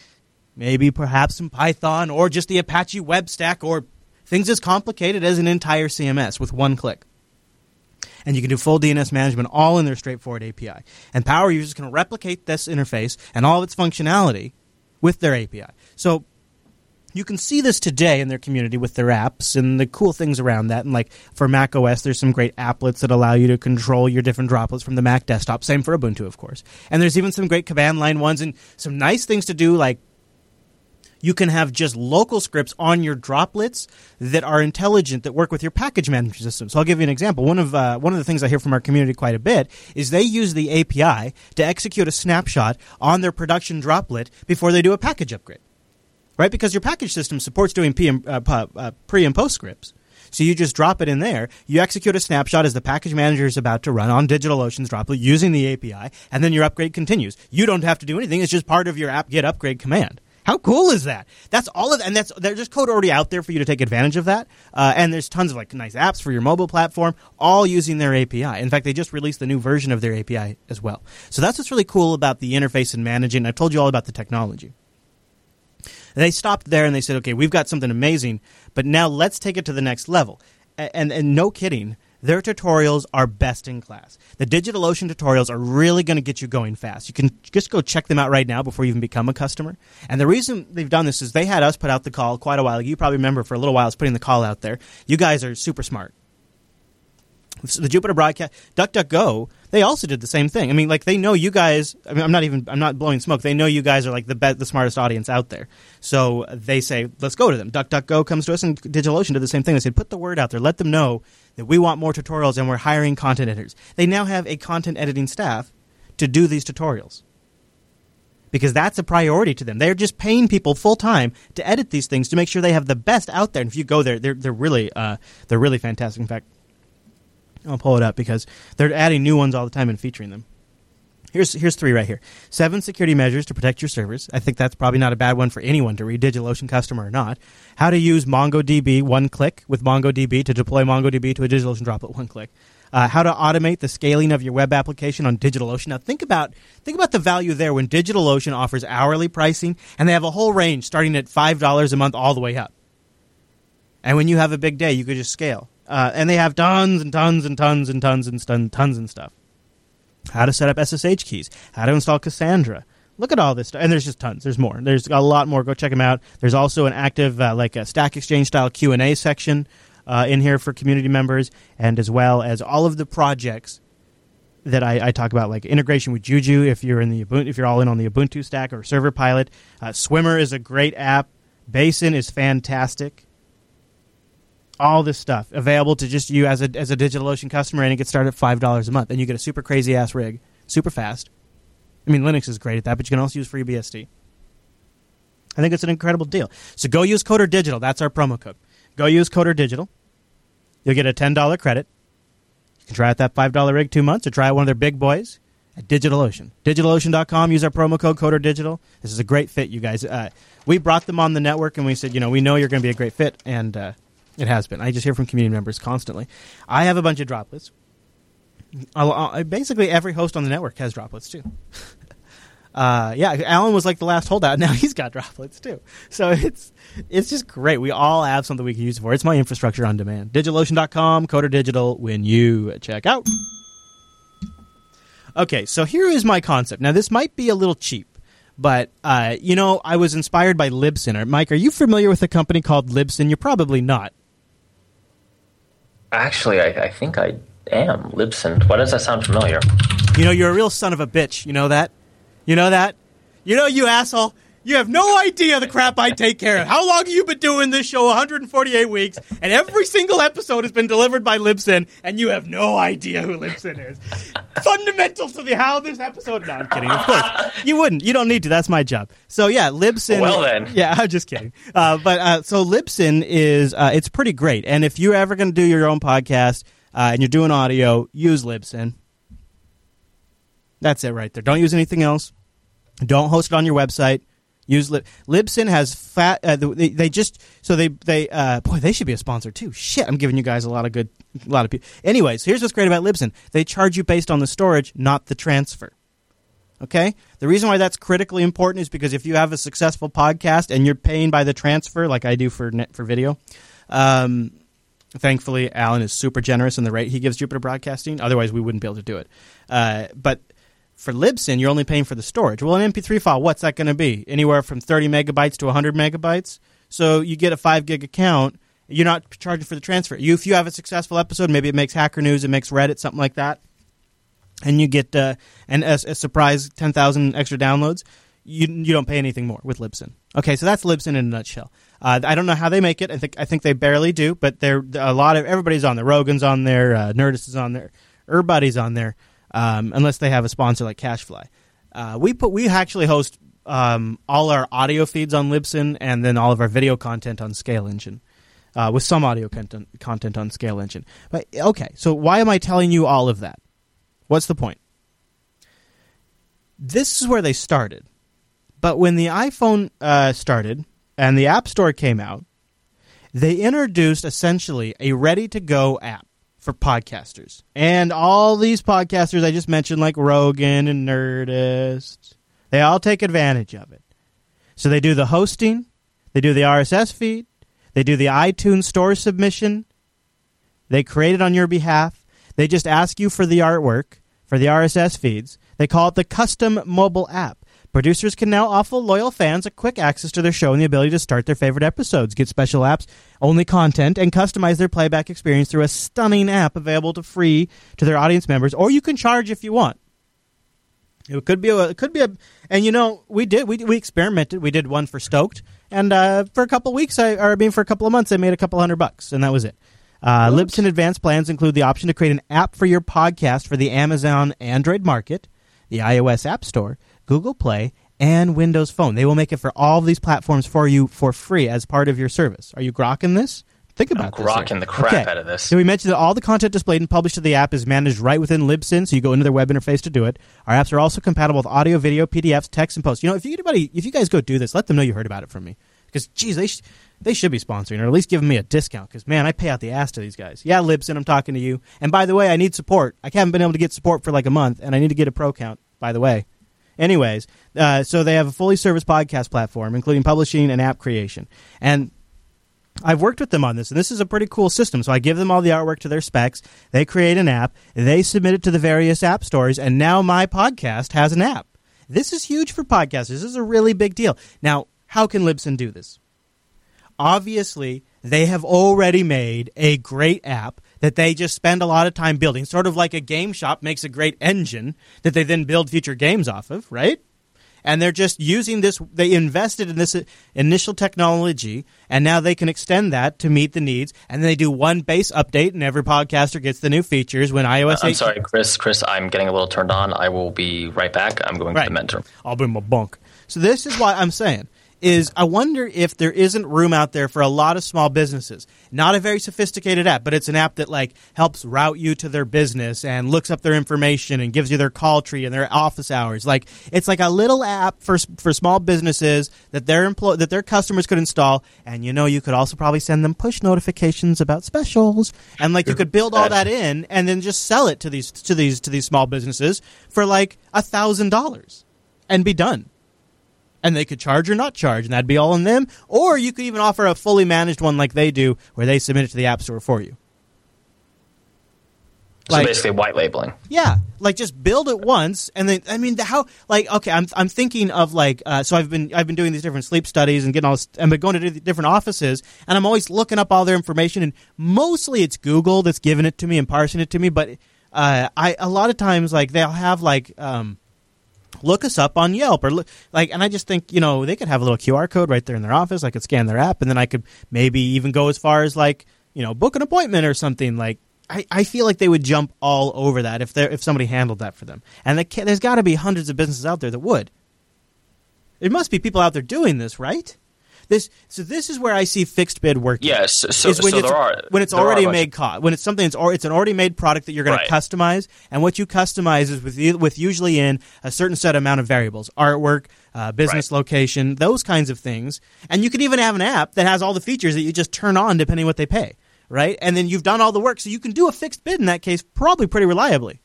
maybe perhaps some Python or just the Apache web stack or things as complicated as an entire CMS with one click and you can do full DNS management all in their straightforward API. And power users can replicate this interface and all of its functionality with their API. So you can see this today in their community with their apps and the cool things around that. And like for Mac OS, there's some great applets that allow you to control your different droplets from the Mac desktop. Same for Ubuntu, of course. And there's even some great command line ones and some nice things to do like you can have just local scripts on your droplets that are intelligent that work with your package management system. So I'll give you an example. One of uh, one of the things I hear from our community quite a bit is they use the API to execute a snapshot on their production droplet before they do a package upgrade, right? Because your package system supports doing uh, uh, pre and post scripts. So you just drop it in there. You execute a snapshot as the package manager is about to run on DigitalOcean's droplet using the API, and then your upgrade continues. You don't have to do anything. It's just part of your apt-get upgrade command. How cool is that? That's all of, and that's there's just code already out there for you to take advantage of that. Uh, and there's tons of like nice apps for your mobile platform, all using their API. In fact, they just released the new version of their API as well. So that's what's really cool about the interface and managing. I've told you all about the technology. They stopped there and they said, okay, we've got something amazing, but now let's take it to the next level. And, and, and no kidding, their tutorials are best in class. The DigitalOcean tutorials are really going to get you going fast. You can just go check them out right now before you even become a customer. And the reason they've done this is they had us put out the call quite a while ago. You probably remember for a little while I was putting the call out there. You guys are super smart. The Jupiter broadcast, DuckDuckGo, they also did the same thing. I mean, like they know you guys. I mean, I'm not even. I'm not blowing smoke. They know you guys are like the be- the smartest audience out there. So they say, let's go to them. DuckDuckGo comes to us, and DigitalOcean did the same thing. They said, put the word out there. Let them know that we want more tutorials, and we're hiring content editors. They now have a content editing staff to do these tutorials because that's a priority to them. They're just paying people full time to edit these things to make sure they have the best out there. And if you go there, they're they're really uh, they're really fantastic. In fact, I'll pull it up because they're adding new ones all the time and featuring them. Here's here's three right here. Seven security measures to protect your servers. I think that's probably not a bad one for anyone to read, DigitalOcean customer or not. How to use MongoDB one click with MongoDB to deploy MongoDB to a DigitalOcean droplet one click. Uh, how to automate the scaling of your web application on DigitalOcean. Now think about think about the value there when DigitalOcean offers hourly pricing and they have a whole range starting at five dollars a month all the way up. And when you have a big day, you could just scale. Uh, and they have tons and tons and tons and tons and tons, tons and stuff. How to set up SSH keys. How to install Cassandra. Look at all this stuff, and there's just tons. There's more. There's a lot more. Go check them out. There's also an active, uh, like a Stack Exchange style Q and A section uh, in here for community members, and as well as all of the projects that I, I, talk about, like integration with Juju. If you're in the Ubuntu, if you're all in on the Ubuntu stack or Server Pilot, uh, Swimmer is a great app. Basin is fantastic. All this stuff available to just you as a as a DigitalOcean customer, and it gets started at five dollars a month, and you get a super crazy ass rig, super fast. I mean, Linux is great at that, but you can also use FreeBSD. I think it's an incredible deal. So go use Coder Digital. That's our promo code. Go use Coder Digital. You'll get a ten dollar credit. You can try out that five dollar rig two months, or try out one of their big boys at DigitalOcean. DigitalOcean.com. Use our promo code Coder Digital. This is a great fit, you guys. Uh, we brought them on the network, and we said, you know, we know you're going to be a great fit, and uh, it has been. I just hear from community members constantly. I have a bunch of droplets. I'll, I'll, basically, every host on the network has droplets too. (laughs) uh, yeah, Alan was like the last holdout. (laughs) Now he's got droplets too. So it's it's just great. We all have something we can use it for. It's my infrastructure on demand. DigitalOcean.com, Coder Digital. When you check out. Okay, so here is my concept. Now this might be a little cheap, but uh, you know I was inspired by Libsyn. Mike, are you familiar with a company called Libsyn? You're probably not. Actually, I, I think I am. Libsyn. Why does that sound familiar? You know, you're a real son of a bitch. You know that? You know that? You know, you asshole. You have no idea the crap I take care of. How long have you been doing this show? 148 weeks, and every single episode has been delivered by Libsyn, and you have no idea who Libsyn is. Fundamental to the how this episode. No, I'm kidding. Of course, you wouldn't. You don't need to. That's my job. So yeah, Libsyn. Well then. Yeah, I'm just kidding. Uh, but uh, so Libsyn is uh, it's pretty great, and if you're ever going to do your own podcast uh, and you're doing audio, use Libsyn. That's it right there. Don't use anything else. Don't host it on your website. Use Lib- Libsyn has fat. Uh, they, they just so they they uh, boy they should be a sponsor too. Shit, I'm giving you guys a lot of good, a lot of people. Anyways, here's what's great about Libsyn. They charge you based on the storage, not the transfer. Okay, the reason why that's critically important is because if you have a successful podcast and you're paying by the transfer, like I do for net for video, um, thankfully Alan is super generous in the rate he gives Jupiter Broadcasting. Otherwise, we wouldn't be able to do it. Uh, but for Libsyn, you're only paying for the storage. Well, an MP3 file, what's that going to be? Anywhere from 30 megabytes to 100 megabytes. So you get a five gig account. You're not charging for the transfer. You, if you have a successful episode, maybe it makes Hacker News, it makes Reddit, something like that, and you get uh, an, a, a surprise 10,000 extra downloads. You, you don't pay anything more with Libsyn. Okay, so that's Libsyn in a nutshell. Uh, I don't know how they make it. I think I think they barely do, but they're a lot of everybody's on there. Rogan's on there, uh, Nerdist is on there, everybody's on there um, unless they have a sponsor like CacheFly. Uh, we put we actually host um, all our audio feeds on Libsyn and then all of our video content on Scale Engine. Uh, with some audio content, content on Scale Engine. But okay, so why am I telling you all of that? What's the point? This is where they started. But when the iPhone uh, started and the App Store came out, they introduced essentially a ready to go app for podcasters. And all these podcasters I just mentioned, like Rogan and Nerdist, they all take advantage of it. So they do the hosting, they do the RSS feed, they do the iTunes store submission, they create it on your behalf, they just ask you for the artwork, for the RSS feeds. They call it the custom mobile app. Producers can now offer loyal fans a quick access to their show and the ability to start their favorite episodes, get special apps, only content, and customize their playback experience through a stunning app available to free to their audience members, or you can charge if you want. It could be a, it could be a, and you know, we did, we, we experimented. We did one for Stoked, and uh, for a couple of weeks, I, or I mean, for a couple of months, I made a couple hundred bucks, and that was it. Uh, Libsyn Advanced plans include the option to create an app for your podcast for the Amazon Android market, the iOS App Store, Google Play, and Windows Phone. They will make it for all of these platforms for you for free as part of your service. Are you grokking this? Think about I'm this. Grokking the crap okay. out of this. So we mentioned that all the content displayed and published to the app is managed right within Libsyn, so you go into their web interface to do it. Our apps are also compatible with audio, video, PDFs, text, and posts. You know, if you anybody, if you guys go do this, let them know you heard about it from me. Because geez, they sh- they should be sponsoring or at least giving me a discount. Because man, I pay out the ass to these guys. Yeah, Libsyn, I'm talking to you. And by the way, I need support. I haven't been able to get support for like a month, and I need to get a pro count. By the way. Anyways, uh, so they have a fully serviced podcast platform, including publishing and app creation. And I've worked with them on this, and this is a pretty cool system. So I give them all the artwork to their specs. They create an app. They submit it to the various app stores, and now my podcast has an app. This is huge for podcasters. This is a really big deal. Now, how can Libsyn do this? Obviously, they have already made a great app that they just spend a lot of time building, sort of like a game shop makes a great engine that they then build future games off of, right? And they're just using this, they invested in this initial technology, and now they can extend that to meet the needs. And then they do one base update, and every podcaster gets the new features when iOS I'm 8 sorry, Chris. Chris, I'm getting a little turned on. I will be right back. I'm going Right. to the mentor. I'll bring my bunk. So this is why I'm saying is I wonder if there isn't room out there for a lot of small businesses. Not a very sophisticated app, but it's an app that like helps route you to their business and looks up their information and gives you their call tree and their office hours. Like it's like a little app for for small businesses that their employ that their customers could install and you know you could also probably send them push notifications about specials and like you could build all that in and then just sell it to these to these to these small businesses for like a thousand dollars and be done and they could charge or not charge, and that'd be all on them. Or you could even offer a fully managed one like they do, where they submit it to the App Store for you. So Like- basically, white labeling. Yeah, like just build it once, and then I mean, the, how? Like, okay, I'm I'm thinking of like, uh, so I've been I've been doing these different sleep studies and getting all, this, and been going to the different offices, and I'm always looking up all their information, and mostly it's Google that's giving it to me and parsing it to me, but uh, I a lot of times like they'll have like. Um, look us up on Yelp or look like and I just think, you know, they could have a little QR code right there in their office. I could scan their app and then I could maybe even go as far as like, you know, book an appointment or something like I, I feel like they would jump all over that if if somebody handled that for them. And there's got to be hundreds of businesses out there that would. There must be people out there doing this, right? This so this is where I see fixed bid working. Yes. So, is when so it's, there are when it's a already made co- when it's something that's or it's an already made product that you're going Right. to customize and what you customize is with with usually in a certain set amount of variables artwork uh, business Right. location those kinds of things and you can even have an app that has all the features that you just turn on depending what they pay right and then you've done all the work so you can do a fixed bid in that case probably pretty reliably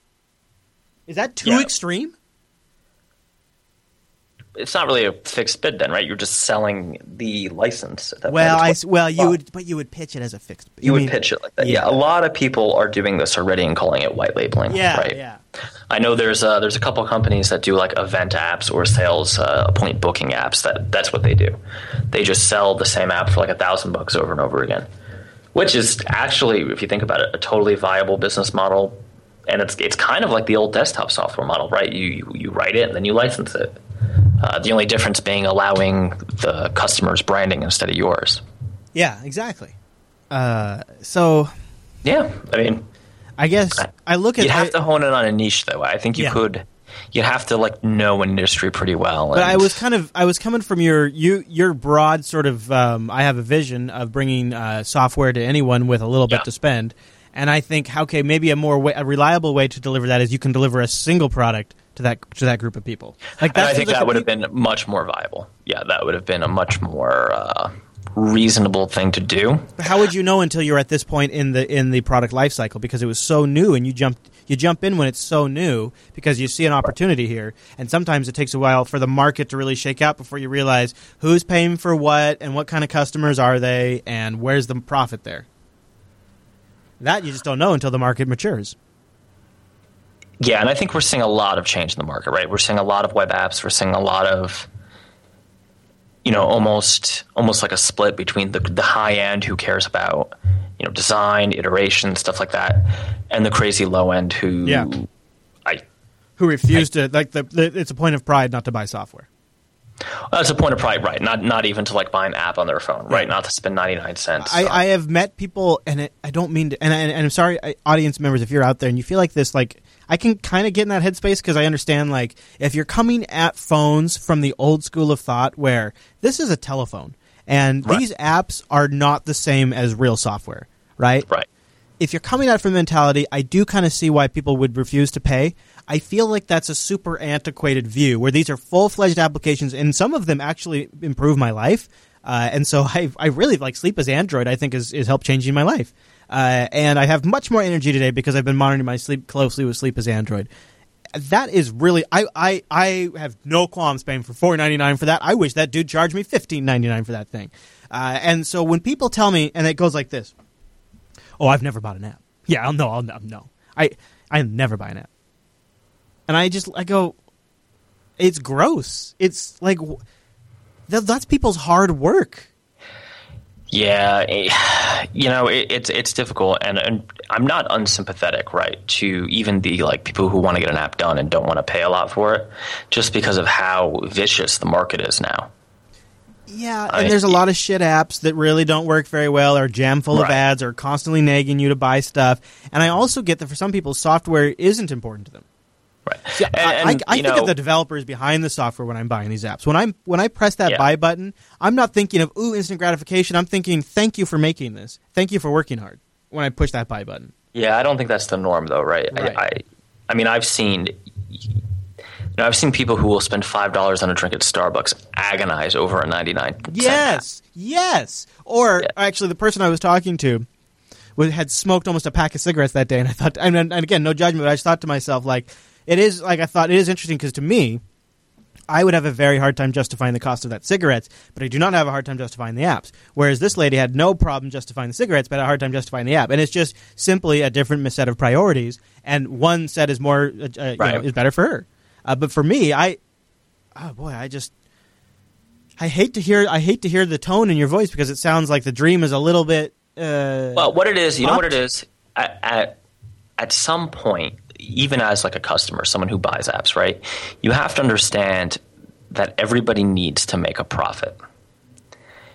is that too Yeah. extreme It's not really a fixed bid, then, right? You're just selling the license. At that well point. I It's s what- well you would but you would pitch it as a fixed bid You would mean- pitch it like that. yeah. Yeah. a lot of people are doing this already and calling it white labeling. yeah right? yeah I know there's a, there's a couple companies that do like event apps or sales uh, appointment booking apps. That that's what they do. They just sell the same app for like a thousand bucks over and over again, which is actually, if you think about it, a totally viable business model. And it's it's kind of like the old desktop software model, right? You you, you write it and then you license it. Uh, the only difference being allowing the customer's branding instead of yours. yeah exactly uh, so Yeah, I mean, I guess I look at you'd have I- to hone in on a niche, though. I think you Yeah. could. You'd have to like know an industry pretty well. But I was kind of I was coming from your you your broad sort of um, I have a vision of bringing uh, software to anyone with a little bit Yeah. to spend, and I think okay maybe a more way, a reliable way to deliver that is you can deliver a single product to that to that group of people. Like I think that would have been much more viable. Yeah, that would have been a much more uh, reasonable thing to do. How would you know until you're at this point in the in the product life cycle because it was so new and you jumped you jump in when it's so new because you see an opportunity here and sometimes it takes a while for the market to really shake out before you realize who's paying for what and what kind of customers are they and where's the profit there. That you just don't know until the market matures. Yeah, and I think we're seeing a lot of change in the market, right? We're seeing a lot of web apps. We're seeing a lot of, you know, almost almost like a split between the the high end who cares about, you know, design, iteration, stuff like that, and the crazy low end who, Yeah. I Who refuse to like the, the it's a point of pride not to buy software. That's a point of pride, right? Not not even to like buy an app on their phone, right? Not to spend ninety nine cents. I, I have met people, and it, I don't mean to, and, and, and I'm sorry, I, audience members, if you're out there and you feel like this, like I can kind of get in that headspace because I understand, like if you're coming at phones from the old school of thought, where this is a telephone, and Right. these apps are not the same as real software, right? right. if you're coming at it from the mentality, I do kind of see why people would refuse to pay. I feel like that's a super antiquated view where these are full fledged applications, and some of them actually improve my life. Uh, and so (laughs) I, I really like Sleep as Android. I think is is helped changing my life. Uh, and I have much more energy today because I've been monitoring my sleep closely with Sleep as Android. That is really I, I, I have no qualms paying for four ninety nine for that. I wish that dude charged me fifteen ninety nine for that thing. Uh, and so when people tell me, and it goes like this. Oh, I've never bought an app. Yeah, I'll no, I'll no, no. I I never buy an app. And I just I go, it's gross. It's like that's people's hard work. Yeah, (sighs) you know it, it's it's difficult, and, and I'm not unsympathetic, right, to even the like people who want to get an app done and don't want to pay a lot for it, just because of how vicious the market is now. Yeah, I- and there's a lot of shit apps that really don't work very well, are jam full of ads, are constantly nagging you to buy stuff. And I also get that for some people, software isn't important to them. Right. See, And- I, and, I, I think know, of the developers behind the software when I'm buying these apps. When I'm when I press that Yeah. buy button, I'm not thinking of ooh instant gratification. I'm thinking thank you for making this. Thank you for working hard. When I push that buy button. Yeah, I don't think that's the norm, though, right? Right. I, I, I mean, I've seen, you know, I've seen people who will spend five dollars on a drink at Starbucks agonize over a ninety nine. Yes, yes. Or Yeah. actually, the person I was talking to had smoked almost a pack of cigarettes that day, and I thought, and, and again, no judgment, but I just thought to myself, like, it is like I thought it is interesting because to me, I would have a very hard time justifying the cost of that cigarettes, but I do not have a hard time justifying the apps. Whereas this lady had no problem justifying the cigarettes, but had a hard time justifying the app, and it's just simply a different set of priorities, and one set is more uh, uh, you know, is better for her. Uh, but for me, I, oh boy, I just. I hate to hear I hate to hear the tone in your voice because it sounds like the dream is a little bit uh, Well, what it is, you know what it is. At, at at some point, even as like a customer, someone who buys apps, right? You have to understand that everybody needs to make a profit.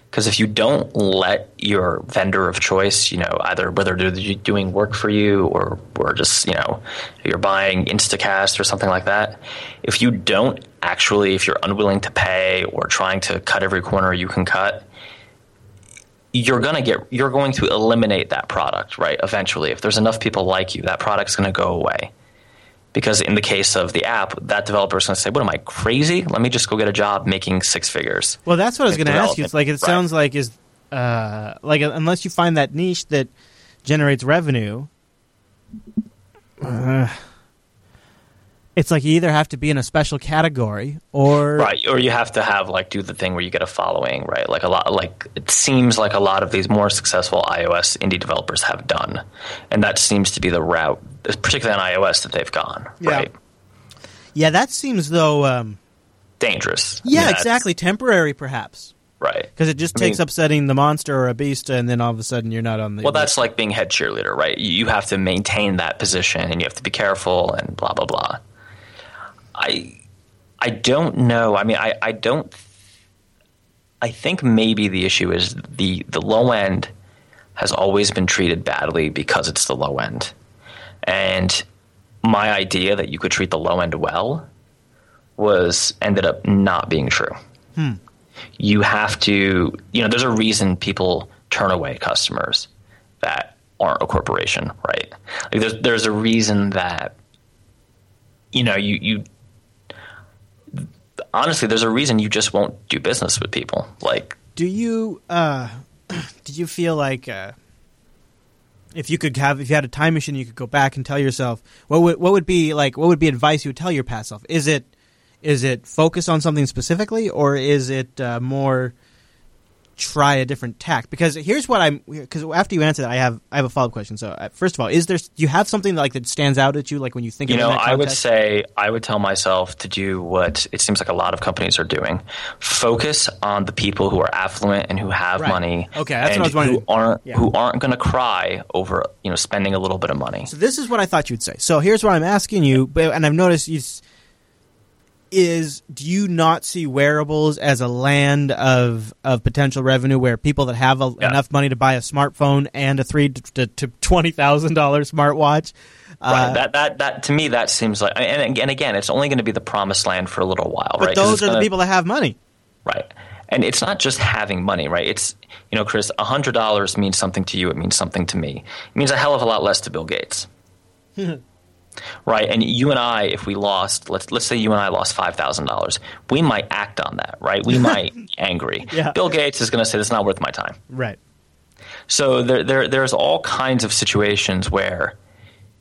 Because if you don't let your vendor of choice, you know, either whether they're doing work for you or or just you know you're buying Instacast or something like that, if you don't actually, if you're unwilling to pay or trying to cut every corner you can cut, you're gonna get you're going to eliminate that product right eventually if there's enough people like you that product's going to go away because in the case of the app that developer is going to say what am i crazy let me just go get a job making six figures Well, that's what I was going to ask you. It's like it development. sounds like is uh, like unless you find that niche that generates revenue, uh, it's like you either have to be in a special category or right or you have to have like do the thing where you get a following right like a lot like it seems like a lot of these more successful ios indie developers have done and that seems to be the route particularly on ios that they've gone Yeah. right yeah, that seems though. Um, dangerous I yeah, mean, exactly. Temporary, perhaps, right because it just I takes up setting the monster or a beast, and then all of a sudden you're not on the. Well, that's like being head cheerleader, right? You you have to maintain that position, and you have to be careful, and blah blah blah. I I don't know. I mean, I I don't. I think maybe the issue is the the low end has always been treated badly because it's the low end, and my idea that you could treat the low end well was ended up not being true hmm. you have to you know there's a reason people turn away customers that aren't a corporation right like there's there's a reason that you know you you honestly there's a reason you just won't do business with people like Do you uh (clears throat) did you feel like uh if you could have if you had a time machine you could go back and tell yourself what would what would be like what would be advice you would tell your past self? Is it is it focus on something specifically or is it uh, more try a different tack? Because here's what I'm because after you answer that I have I have a follow up question. So uh, first of all, is there do you have something like that stands out at you like when you think you it know that i would say i would tell myself to do what it seems like a lot of companies are doing focus on the people who are affluent and who have Right. money Okay, that's what I was wondering. who aren't Yeah. who aren't going to cry over you know spending a little bit of money So this is what I thought you'd say. So here's what I'm asking you, but, and I've noticed you is do you not see wearables as a land of of potential revenue where people that have a, Yeah. enough money to buy a smartphone and a three to, to twenty thousand dollars smartwatch? Right. Uh, that that that to me that seems like and, and again it's only going to be the promised land for a little while, but right? those are the gonna- people that have money. right? And it's not just having money, right? It's you know, Chris, hundred dollars means something to you. It means something to me. It means a hell of a lot less to Bill Gates, (laughs) right? And you and I, if we lost, let's let's say you and I lost five thousand dollars, we might act on that, right? We (laughs) might be angry. Yeah. Bill Gates is going to say it's not worth my time. Right. So there, there, there's all kinds of situations where,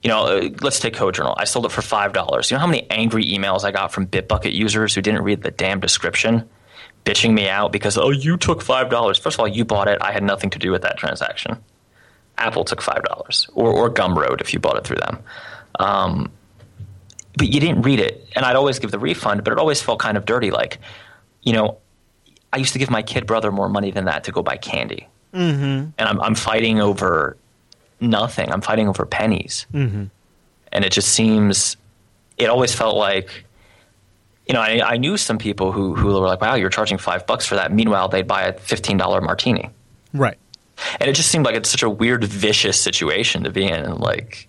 you know, uh, let's take CodeJournal. I sold it for five dollars. You know how many angry emails I got from Bitbucket users who didn't read the damn description, bitching me out because oh you took five dollars. First of all, you bought it. I had nothing to do with that transaction. Apple took five dollars, or or Gumroad if you bought it through them. Um, but you didn't read it. And I'd always give the refund, but it always felt kind of dirty. Like, you know, I used to give my kid brother more money than that to go buy candy. Mm-hmm. And I'm, I'm fighting over nothing. I'm fighting over pennies. Mm-hmm. And it just seems, it always felt like, you know, I, I knew some people who, who were like, wow, you're charging five bucks for that. Meanwhile, they'd buy a $15 martini. Right. And it just seemed like it's such a weird, vicious situation to be in. Like,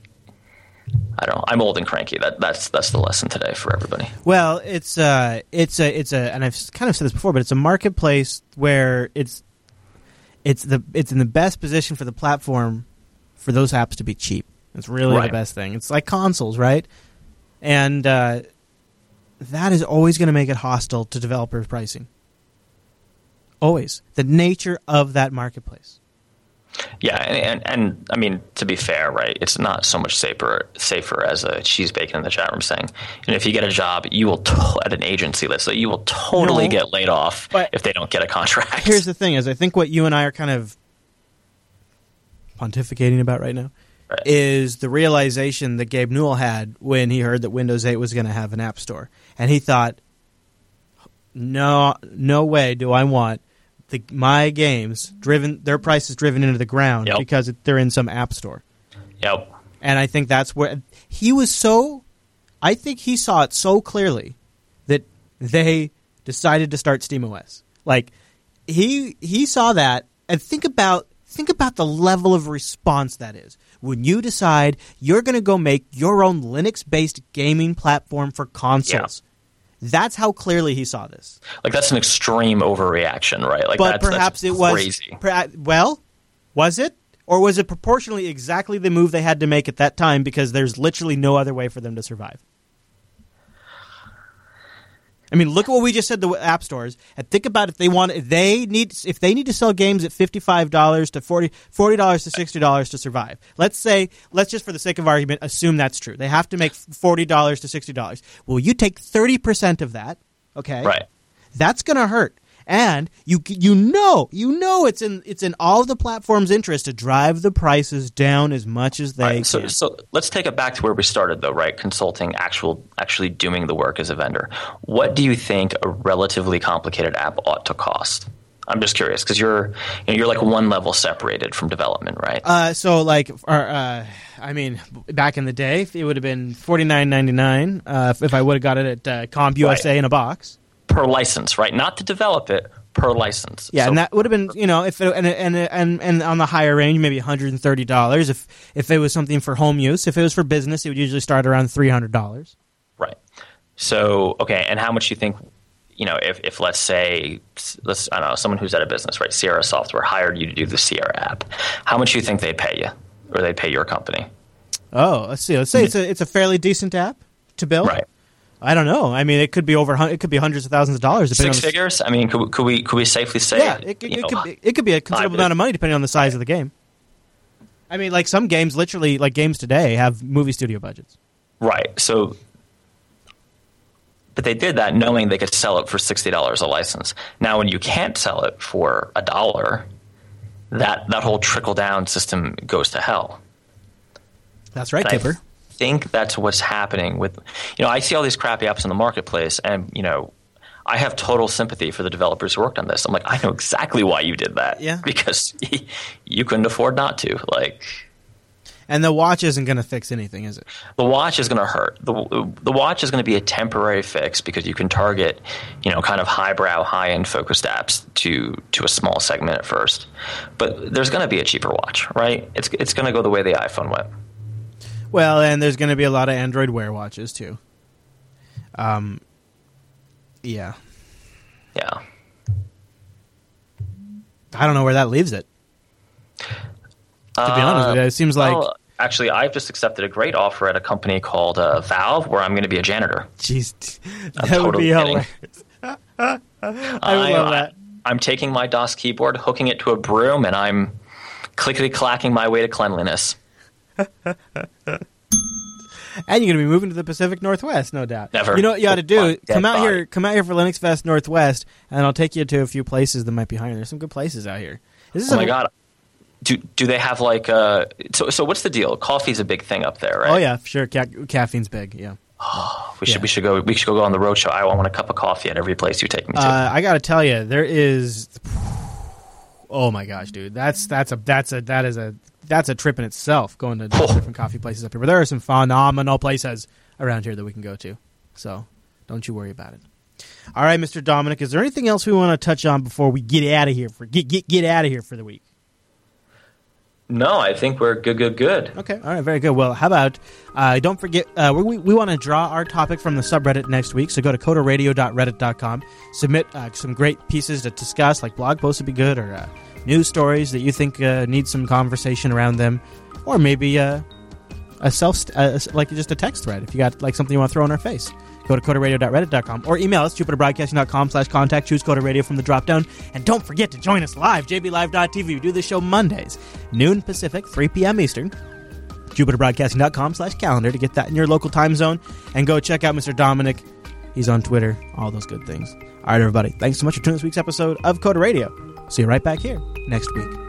I don't know. I'm old and cranky. That that's that's the lesson today for everybody. Well, it's uh it's a it's a and I've kind of said this before, but it's a marketplace where it's it's the it's in the best position for the platform for those apps to be cheap. It's really Right. the best thing. It's like consoles, right? And uh, that is always going to make it hostile to developer pricing. Always the nature of that marketplace. Yeah, and, and and I mean to be fair, right? It's not so much safer safer as a cheese bacon in the chat room saying, and if you get a job, you will to- at an agency, let's say, you will totally No. get laid off if they don't get a contract. Here's the thing: is I think what you and I are kind of pontificating about right now Right. is the realization that Gabe Newell had when he heard that Windows 8 was going to have an app store, and he thought, "No, no way do I want the, my games driven their prices driven into the ground Yep. because it, they're in some app store." Yep. And I think that's where he was so. I think he saw it so clearly that they decided to start SteamOS. Like he he saw that, and think about think about the level of response that is when you decide you're going to go make your own Linux-based gaming platform for consoles. That's how clearly he saw this. Like that's an extreme overreaction, right? Like But that's, perhaps that's it was crazy. per- uh, well, was it? Or was it proportionally exactly the move they had to make at that time because there's literally no other way for them to survive? I mean, look at what we just said. The app stores, and think about if they want, if they need, if they need to sell games at fifty-five dollars to 40 dollars to sixty dollars to survive. Let's say, let's just for the sake of argument, assume that's true. They have to make forty dollars to sixty dollars. Well, you take thirty percent of that, okay? Right. That's going to hurt. And you you know you know it's in it's in all of the platforms' interest to drive the prices down as much as they Right, so, can. so let's take it back to where we started, though, right? Consulting, actual, actually doing the work as a vendor. What do you think a relatively complicated app ought to cost? I'm just curious because you're you know, you're like one level separated from development, right? Uh, so like, our, uh, I mean, back in the day, it would have been forty nine ninety nine uh, if, I would have got it at uh, Comp USA in a box. Per license, right? Not to develop it, per license. Yeah, So- and that would have been you know if it, and and and and on the higher range maybe one hundred and thirty dollars if if it was something for home use. If it was for business, it would usually start around three hundred dollars. Right. So okay, and how much do you think? You know, if, if let's say let's I don't know someone who's at a business, right? Sierra Software hired you to do the Sierra app. How much do you think they'd pay you, or they'd pay your company? Oh, let's see. Let's say it's a it's a fairly decent app to build. Right. I don't know. I mean, it could be over. It could be hundreds of thousands of dollars. Depending Six on the, figures? I mean, could, could we could we safely say? Yeah, it, could- it, know, could be, it could be a considerable amount of money depending on the size of the game. I mean, like some games, literally, like games today, have movie studio budgets. Right. So, but they did that knowing they could sell it for sixty dollars a license. Now, when you can't sell it for a dollar, that that whole trickle down system goes to hell. That's right, And Kipper. I think that's what's happening with, you know, I see all these crappy apps in the marketplace, and you know, I have total sympathy for the developers who worked on this. I'm like, I know exactly why you did that. Yeah. (laughs) Because (laughs) you couldn't afford not to. Like, And the watch isn't going to fix anything, is it? the watch is going to hurt. The the watch is going to be a temporary fix because you can target, you know, kind of highbrow, high end focused apps to to a small segment at first. But there's going to be a cheaper watch, right? It's it's going to go the way the iPhone went. Well, and there's going to be a lot of Android Wear watches too. Um, yeah, Yeah. I don't know where that leaves it. To be honest with you, it seems like Well, actually, I've just accepted a great offer at a company called uh, Valve, where I'm going to be a janitor. Jeez, (laughs) I'm that would totally be hilarious. (laughs) I would love that. I'm taking my DOS keyboard, hooking it to a broom, and I'm clickety clacking my way to cleanliness. (laughs) And you're going to be moving to the Pacific Northwest, no doubt. Never. You know what you ought to do? dead Come out body. here. Come out here for Linux Fest Northwest, and I'll take you to a few places that might be hiring. There's some good places out here. This is Oh a- my god. Do do they have like uh so so what's the deal? Coffee's a big thing up there, right? Oh yeah, sure. Ca- caffeine's big. Yeah. Oh, (sighs) We should we should go we should go on the road show. I want a cup of coffee at every place you take me to. Uh, I got to tell you, there is. Oh my gosh, dude, that's that's a that's a that is a that's a trip in itself. Going to (laughs) different coffee places up here, but there are some phenomenal places around here that we can go to. So don't you worry about it. All right, Mr. Dominick, is there anything else we want to touch on before we get out of here for get get get out of here for the week? No, I think we're good, good, good. Okay, all right, very good. Well, how about uh, don't forget uh, we we want to draw our topic from the subreddit next week. So go to coderradio.reddit.com, submit uh, some great pieces to discuss, like blog posts would be good, or uh, news stories that you think uh, need some conversation around them, or maybe uh, a self like just a text thread if you got like something you want to throw in our face. Go to coderradio.reddit.com or email us, jupiterbroadcasting.com slash contact. Choose Coder Radio from the drop down. And don't forget to join us live, jblive.tv. We do this show Mondays, noon Pacific, 3 p.m. Eastern. JupiterBroadcasting.com slash calendar to get that in your local time zone. And go check out Mr. Dominick. He's on Twitter, all those good things. All right, everybody. Thanks so much for tuning in this week's episode of Coder Radio. See you right back here next week.